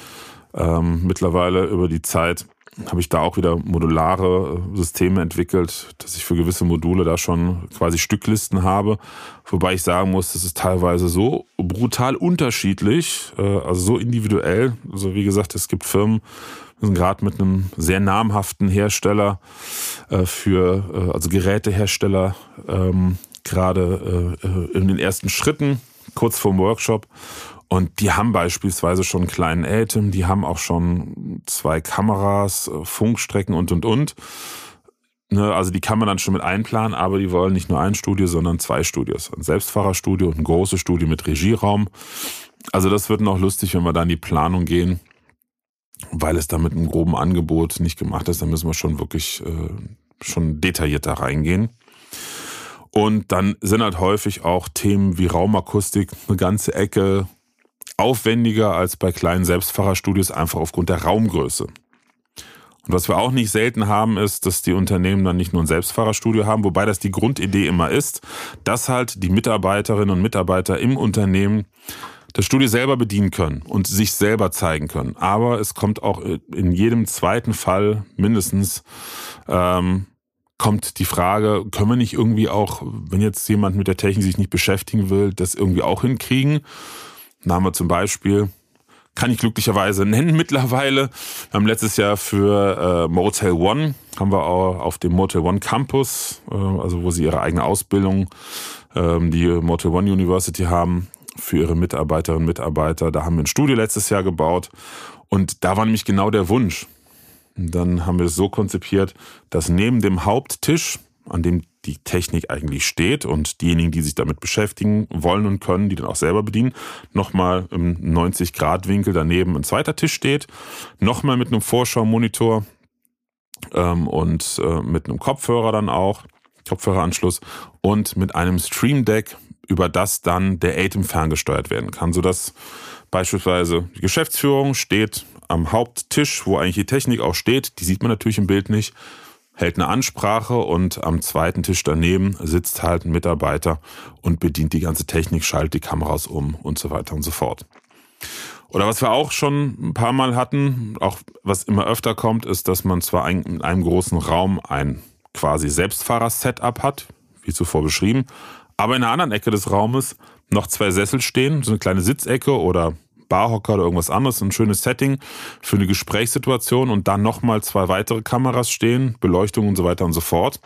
Speaker 1: Ähm, mittlerweile über die Zeit habe ich da auch wieder modulare äh, Systeme entwickelt, dass ich für gewisse Module da schon quasi Stücklisten habe. Wobei ich sagen muss, das ist teilweise so brutal unterschiedlich, äh, also so individuell. Also wie gesagt, es gibt Firmen, wir sind gerade mit einem sehr namhaften Hersteller äh, für, also Gerätehersteller, ähm, gerade in den ersten Schritten, kurz vorm Workshop. Und die haben beispielsweise schon einen kleinen Atem, die haben auch schon zwei Kameras, äh, Funkstrecken und, und, und. Ne, also die kann man dann schon mit einplanen, aber die wollen nicht nur ein Studio, sondern zwei Studios. Ein Selbstfahrerstudio und ein großes Studio mit Regieraum. Also das wird noch lustig, wenn wir da in die Planung gehen, weil es da mit einem groben Angebot nicht gemacht ist. Da müssen wir schon wirklich äh, schon detaillierter reingehen. Und dann sind halt häufig auch Themen wie Raumakustik eine ganze Ecke aufwendiger als bei kleinen Selbstfahrerstudios, einfach aufgrund der Raumgröße. Und was wir auch nicht selten haben, ist, dass die Unternehmen dann nicht nur ein Selbstfahrerstudio haben, wobei das die Grundidee immer ist, dass halt die Mitarbeiterinnen und Mitarbeiter im Unternehmen das Studio selber bedienen können und sich selber zeigen können. Aber es kommt auch in jedem zweiten Fall mindestens ähm, kommt die Frage, können wir nicht irgendwie auch, wenn jetzt jemand mit der Technik sich nicht beschäftigen will, das irgendwie auch hinkriegen? Da haben wir zum Beispiel kann ich glücklicherweise nennen mittlerweile. Wir haben letztes Jahr für äh, Motel One, haben wir auch auf dem Motel One Campus, äh, also wo sie ihre eigene Ausbildung, ähm, die Motel One University haben, für ihre Mitarbeiterinnen und Mitarbeiter. Da haben wir ein Studio letztes Jahr gebaut und da war nämlich genau der Wunsch. Und dann haben wir es so konzipiert, dass neben dem Haupttisch, an dem die Technik eigentlich steht und diejenigen, die sich damit beschäftigen wollen und können, die dann auch selber bedienen, nochmal im 90-Grad-Winkel daneben ein zweiter Tisch steht, nochmal mit einem Vorschau-Monitor ähm, und äh, mit einem Kopfhörer dann auch, Kopfhöreranschluss und mit einem Stream Deck, über das dann der ATEM ferngesteuert werden kann, sodass beispielsweise die Geschäftsführung steht am Haupttisch, wo eigentlich die Technik auch steht, die sieht man natürlich im Bild nicht, hält eine Ansprache und am zweiten Tisch daneben sitzt halt ein Mitarbeiter und bedient die ganze Technik, schaltet die Kameras um und so weiter und so fort. Oder was wir auch schon ein paar Mal hatten, auch was immer öfter kommt, ist, dass man zwar in einem großen Raum ein quasi Selbstfahrer-Setup hat, wie zuvor beschrieben, aber in der anderen Ecke des Raumes noch zwei Sessel stehen, so eine kleine Sitzecke oder Barhocker oder irgendwas anderes, ein schönes Setting für eine Gesprächssituation und dann nochmal zwei weitere Kameras stehen, Beleuchtung und so weiter und so fort.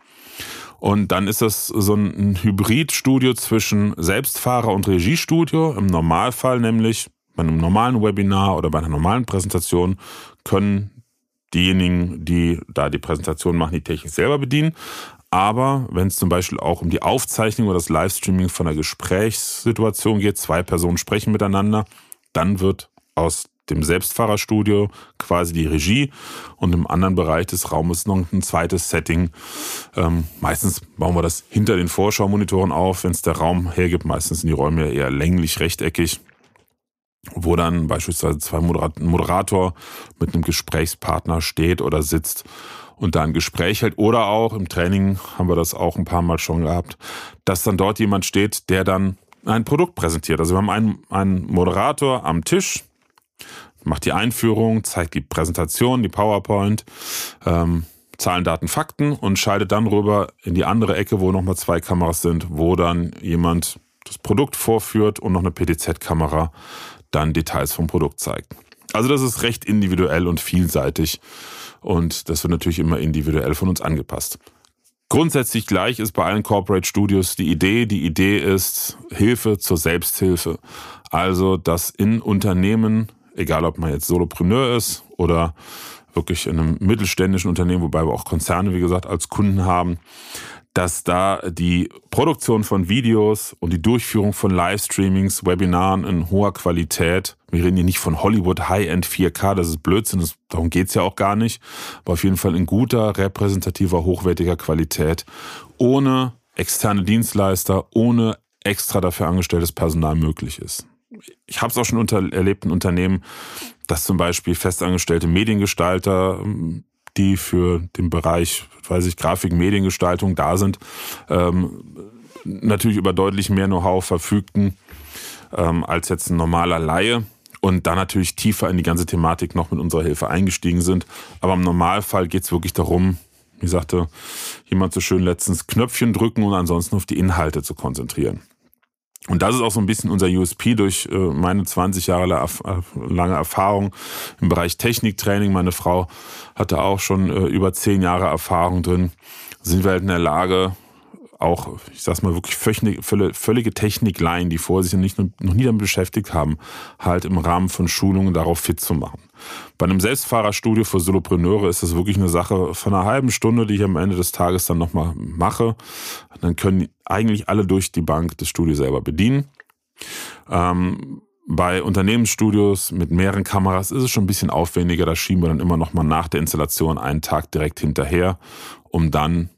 Speaker 1: Und dann ist das so ein Hybridstudio zwischen Selbstfahrer und Regiestudio. Im Normalfall nämlich bei einem normalen Webinar oder bei einer normalen Präsentation können diejenigen, die da die Präsentation machen, die Technik selber bedienen. Aber wenn es zum Beispiel auch um die Aufzeichnung oder das Livestreaming von einer Gesprächssituation geht, zwei Personen sprechen miteinander, dann wird aus dem Selbstfahrerstudio quasi die Regie und im anderen Bereich des Raumes noch ein zweites Setting. Ähm, meistens bauen wir das hinter den Vorschaumonitoren auf, wenn es der Raum hergibt. Meistens sind die Räume eher länglich rechteckig, wo dann beispielsweise zwei Moderat ein Moderator mit einem Gesprächspartner steht oder sitzt und da ein Gespräch hält. Oder auch im Training haben wir das auch ein paar Mal schon gehabt, dass dann dort jemand steht, der dann ein Produkt präsentiert. Also wir haben einen, einen Moderator am Tisch, macht die Einführung, zeigt die Präsentation, die PowerPoint, ähm, Zahlen, Daten, Fakten und schaltet dann rüber in die andere Ecke, wo nochmal zwei Kameras sind, wo dann jemand das Produkt vorführt und noch eine PTZ-Kamera dann Details vom Produkt zeigt. Also das ist recht individuell und vielseitig und das wird natürlich immer individuell von uns angepasst. Grundsätzlich gleich ist bei allen Corporate Studios die Idee. Die Idee ist Hilfe zur Selbsthilfe. Also, dass in Unternehmen, egal ob man jetzt Solopreneur ist oder wirklich in einem mittelständischen Unternehmen, wobei wir auch Konzerne, wie gesagt, als Kunden haben, dass da die Produktion von Videos und die Durchführung von Livestreamings, Webinaren in hoher Qualität, wir reden hier nicht von Hollywood High-End 4K, das ist Blödsinn, das, darum geht's ja auch gar nicht, aber auf jeden Fall in guter, repräsentativer, hochwertiger Qualität, ohne externe Dienstleister, ohne extra dafür angestelltes Personal möglich ist. Ich habe es auch schon unter, erlebt in Unternehmen, dass zum Beispiel festangestellte Mediengestalter die für den Bereich, weiß ich, Grafik, Mediengestaltung da sind, ähm, natürlich über deutlich mehr Know-how verfügten ähm, als jetzt ein normaler Laie und dann natürlich tiefer in die ganze Thematik noch mit unserer Hilfe eingestiegen sind. Aber im Normalfall geht es wirklich darum, wie sagte jemand so schön letztens, Knöpfchen drücken und ansonsten auf die Inhalte zu konzentrieren. Und das ist auch so ein bisschen unser USP durch äh, meine 20 Jahre lange Erfahrung im Bereich Techniktraining. Meine Frau hatte auch schon äh, über zehn Jahre Erfahrung drin. Sind wir halt in der Lage, auch, ich sag's mal, wirklich völlige Technikleien, die vor sich nicht, noch nie damit beschäftigt haben, halt im Rahmen von Schulungen darauf fit zu machen. Bei einem Selbstfahrerstudio für Solopreneure ist das wirklich eine Sache von einer halben Stunde, die ich am Ende des Tages dann nochmal mache. Dann können eigentlich alle durch die Bank das Studio selber bedienen. Ähm, bei Unternehmensstudios mit mehreren Kameras ist es schon ein bisschen aufwendiger. Da schieben wir dann immer noch mal nach der Installation einen Tag direkt hinterher, um dann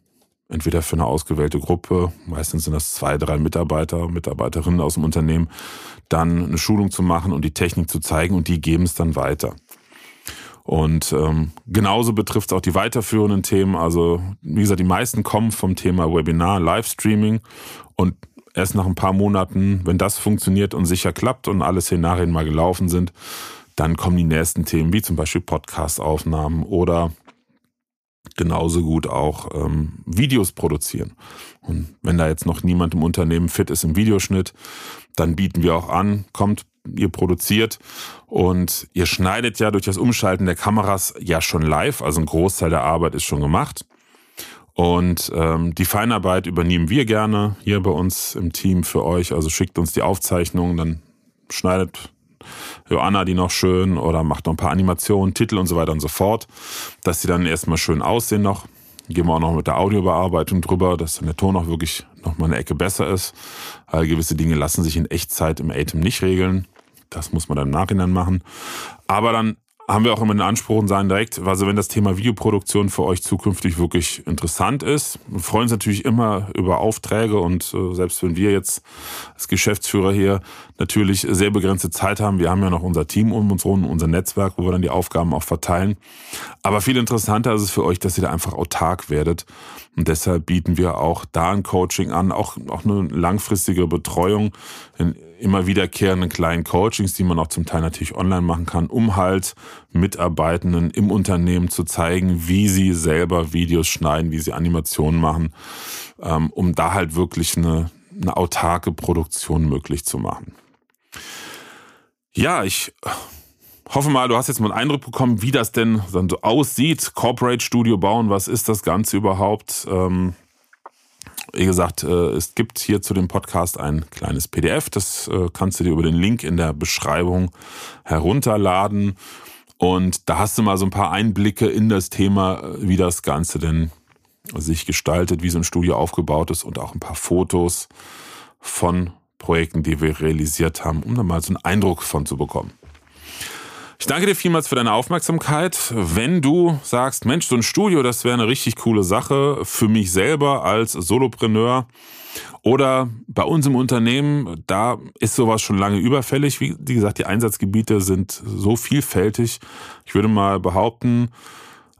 Speaker 1: entweder für eine ausgewählte Gruppe, meistens sind das zwei, drei Mitarbeiter, Mitarbeiterinnen aus dem Unternehmen, dann eine Schulung zu machen und die Technik zu zeigen und die geben es dann weiter. Und ähm, genauso betrifft es auch die weiterführenden Themen. Also wie gesagt, die meisten kommen vom Thema Webinar, Livestreaming und erst nach ein paar Monaten, wenn das funktioniert und sicher klappt und alle Szenarien mal gelaufen sind, dann kommen die nächsten Themen, wie zum Beispiel Podcast-Aufnahmen oder genauso gut auch ähm, Videos produzieren. Und wenn da jetzt noch niemand im Unternehmen fit ist im Videoschnitt, dann bieten wir auch an, kommt, ihr produziert und ihr schneidet ja durch das Umschalten der Kameras ja schon live, also ein Großteil der Arbeit ist schon gemacht. Und ähm, die Feinarbeit übernehmen wir gerne hier bei uns im Team für euch. Also schickt uns die Aufzeichnungen, dann schneidet Joanna die noch schön oder macht noch ein paar Animationen, Titel und so weiter und so fort, dass sie dann erstmal schön aussehen noch. Gehen wir auch noch mit der Audiobearbeitung drüber, dass dann der Ton auch wirklich noch mal eine Ecke besser ist. Weil gewisse Dinge lassen sich in Echtzeit im Atem nicht regeln. Das muss man dann im Nachhinein machen. Aber dann haben wir auch immer den Anspruch und sagen direkt, also wenn das Thema Videoproduktion für euch zukünftig wirklich interessant ist, wir freuen uns natürlich immer über Aufträge und äh, selbst wenn wir jetzt als Geschäftsführer hier natürlich sehr begrenzte Zeit haben, wir haben ja noch unser Team um uns herum, unser Netzwerk, wo wir dann die Aufgaben auch verteilen. Aber viel interessanter ist es für euch, dass ihr da einfach autark werdet und deshalb bieten wir auch da ein Coaching an, auch, auch eine langfristige Betreuung in immer wiederkehrenden kleinen Coachings, die man auch zum Teil natürlich online machen kann, um halt Mitarbeitenden im Unternehmen zu zeigen, wie sie selber Videos schneiden, wie sie Animationen machen, ähm, um da halt wirklich eine, eine autarke Produktion möglich zu machen. Ja, ich hoffe mal, du hast jetzt mal einen Eindruck bekommen, wie das denn dann so aussieht. Corporate Studio bauen, was ist das Ganze überhaupt? Ähm, wie gesagt, äh, es gibt hier zu dem Podcast ein kleines PDF. Das äh, kannst du dir über den Link in der Beschreibung herunterladen. Und da hast du mal so ein paar Einblicke in das Thema, äh, wie das Ganze denn sich gestaltet, wie so ein Studio aufgebaut ist und auch ein paar Fotos von Projekten, die wir realisiert haben, um da mal so einen Eindruck von zu bekommen. Ich danke dir vielmals für deine Aufmerksamkeit. Wenn du sagst, Mensch, so ein Studio, das wäre eine richtig coole Sache für mich selber als Solopreneur oder bei uns im Unternehmen, da ist sowas schon lange überfällig. Wie gesagt, die Einsatzgebiete sind so vielfältig. Ich würde mal behaupten,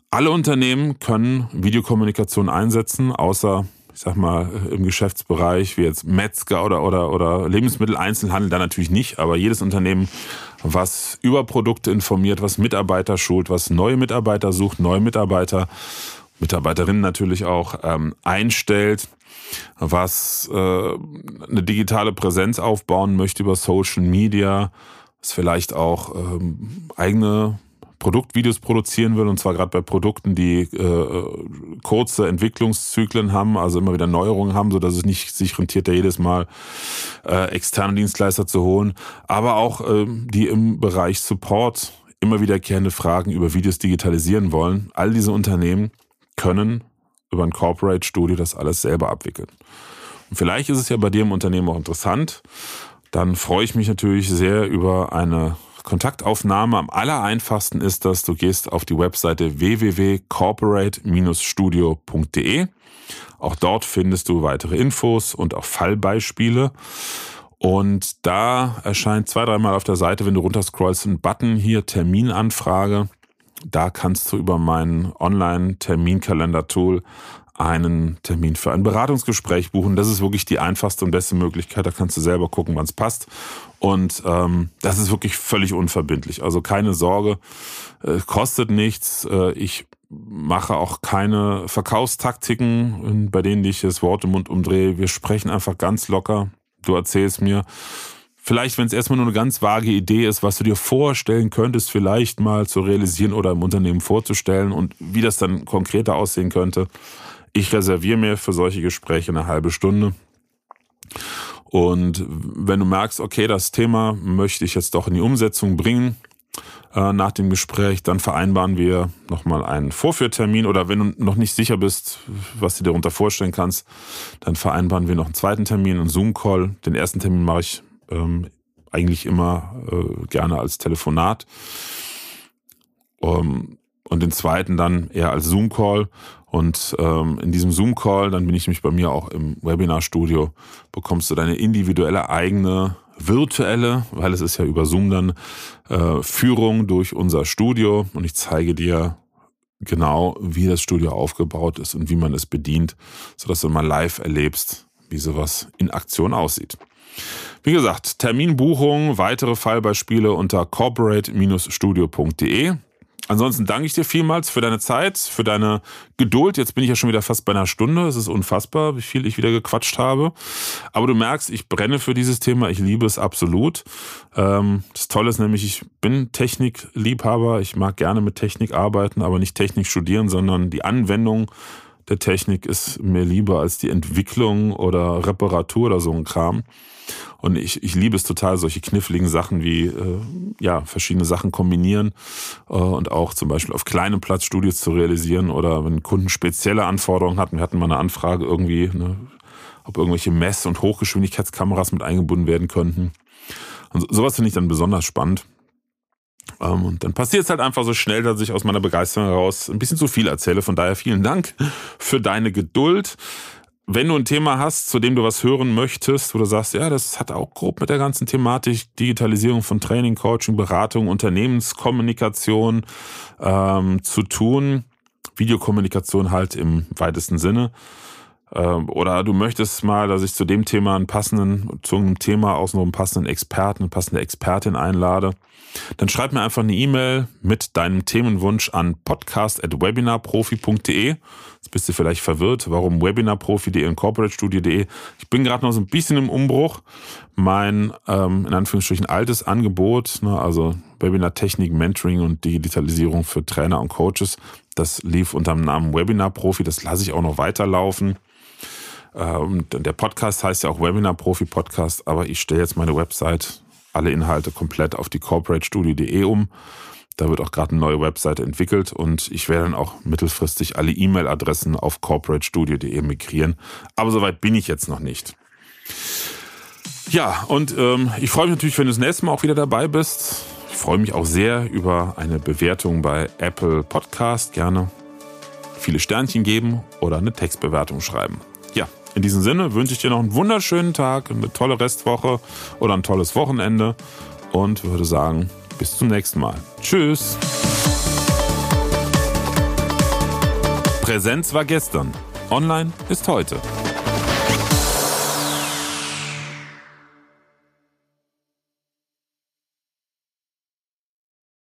Speaker 1: alle Unternehmen können Videokommunikation einsetzen, außer ich sag mal, im Geschäftsbereich, wie jetzt Metzger oder, oder, oder Lebensmitteleinzelhandel, da natürlich nicht, aber jedes Unternehmen, was über Produkte informiert, was Mitarbeiter schult, was neue Mitarbeiter sucht, neue Mitarbeiter, Mitarbeiterinnen natürlich auch ähm, einstellt, was äh, eine digitale Präsenz aufbauen möchte über Social Media, was vielleicht auch ähm, eigene Produktvideos produzieren will, und zwar gerade bei Produkten, die äh, kurze Entwicklungszyklen haben, also immer wieder Neuerungen haben, so dass es nicht sich rentiert, da jedes Mal äh, externe Dienstleister zu holen, aber auch äh, die im Bereich Support immer wiederkehrende Fragen über Videos digitalisieren wollen. All diese Unternehmen können über ein Corporate Studio das alles selber abwickeln. Und vielleicht ist es ja bei dir im Unternehmen auch interessant. Dann freue ich mich natürlich sehr über eine Kontaktaufnahme am aller einfachsten ist das, du gehst auf die Webseite www.corporate-studio.de. Auch dort findest du weitere Infos und auch Fallbeispiele. Und da erscheint zwei, dreimal auf der Seite, wenn du runterscrollst, ein Button hier Terminanfrage. Da kannst du über mein Online-Terminkalender-Tool einen Termin für ein Beratungsgespräch buchen. Das ist wirklich die einfachste und beste Möglichkeit. Da kannst du selber gucken, wann es passt. Und ähm, das ist wirklich völlig unverbindlich. Also keine Sorge, äh, kostet nichts. Äh, ich mache auch keine Verkaufstaktiken, bei denen ich das Wort im Mund umdrehe. Wir sprechen einfach ganz locker. Du erzählst mir, vielleicht, wenn es erstmal nur eine ganz vage Idee ist, was du dir vorstellen könntest, vielleicht mal zu realisieren oder im Unternehmen vorzustellen und wie das dann konkreter aussehen könnte. Ich reserviere mir für solche Gespräche eine halbe Stunde. Und wenn du merkst, okay, das Thema möchte ich jetzt doch in die Umsetzung bringen, äh, nach dem Gespräch, dann vereinbaren wir nochmal einen Vorführtermin oder wenn du noch nicht sicher bist, was du dir darunter vorstellen kannst, dann vereinbaren wir noch einen zweiten Termin, einen Zoom-Call. Den ersten Termin mache ich ähm, eigentlich immer äh, gerne als Telefonat. Ähm, und den zweiten dann eher als Zoom-Call. Und ähm, in diesem Zoom-Call, dann bin ich nämlich bei mir auch im Webinarstudio, bekommst du deine individuelle eigene virtuelle, weil es ist ja über Zoom dann, äh, Führung durch unser Studio und ich zeige dir genau, wie das Studio aufgebaut ist und wie man es bedient, sodass du mal live erlebst, wie sowas in Aktion aussieht. Wie gesagt, Terminbuchung, weitere Fallbeispiele unter corporate-studio.de. Ansonsten danke ich dir vielmals für deine Zeit, für deine Geduld. Jetzt bin ich ja schon wieder fast bei einer Stunde. Es ist unfassbar, wie viel ich wieder gequatscht habe. Aber du merkst, ich brenne für dieses Thema. Ich liebe es absolut. Ähm, das Tolle ist nämlich, ich bin Technikliebhaber. Ich mag gerne mit Technik arbeiten, aber nicht Technik studieren, sondern die Anwendung der Technik ist mir lieber als die Entwicklung oder Reparatur oder so ein Kram. Und ich, ich liebe es total, solche kniffligen Sachen wie äh, ja verschiedene Sachen kombinieren äh, und auch zum Beispiel auf kleinem Platz Studios zu realisieren oder wenn Kunden spezielle Anforderungen hatten. Wir hatten mal eine Anfrage irgendwie, ne, ob irgendwelche Mess- und Hochgeschwindigkeitskameras mit eingebunden werden könnten. Und sowas finde ich dann besonders spannend. Ähm, und dann passiert es halt einfach so schnell, dass ich aus meiner Begeisterung heraus ein bisschen zu viel erzähle. Von daher vielen Dank für deine Geduld. Wenn du ein Thema hast, zu dem du was hören möchtest, wo du sagst, ja, das hat auch grob mit der ganzen Thematik Digitalisierung von Training, Coaching, Beratung, Unternehmenskommunikation ähm, zu tun, Videokommunikation halt im weitesten Sinne, ähm, oder du möchtest mal, dass ich zu dem Thema einen passenden, zu einem Thema aus einem passenden Experten, eine passende Expertin einlade, dann schreib mir einfach eine E-Mail mit deinem Themenwunsch an podcast.webinarprofi.de. Jetzt bist du vielleicht verwirrt, warum webinarprofi.de und corporatestudio.de. Ich bin gerade noch so ein bisschen im Umbruch. Mein, ähm, in Anführungsstrichen, altes Angebot, ne, also Webinar-Technik, Mentoring und Digitalisierung für Trainer und Coaches, das lief unter dem Namen Webinar Profi. Das lasse ich auch noch weiterlaufen. Ähm, der Podcast heißt ja auch Webinar Profi Podcast, aber ich stelle jetzt meine Website, alle Inhalte komplett auf die corporatestudio.de um. Da wird auch gerade eine neue Webseite entwickelt und ich werde dann auch mittelfristig alle E-Mail-Adressen auf corporatestudio.de migrieren. Aber soweit bin ich jetzt noch nicht. Ja, und ähm, ich freue mich natürlich, wenn du das nächste Mal auch wieder dabei bist. Ich freue mich auch sehr über eine Bewertung bei Apple Podcast. Gerne viele Sternchen geben oder eine Textbewertung schreiben. In diesem Sinne wünsche ich dir noch einen wunderschönen Tag, eine tolle Restwoche oder ein tolles Wochenende und würde sagen, bis zum nächsten Mal. Tschüss. Präsenz war gestern. Online ist heute.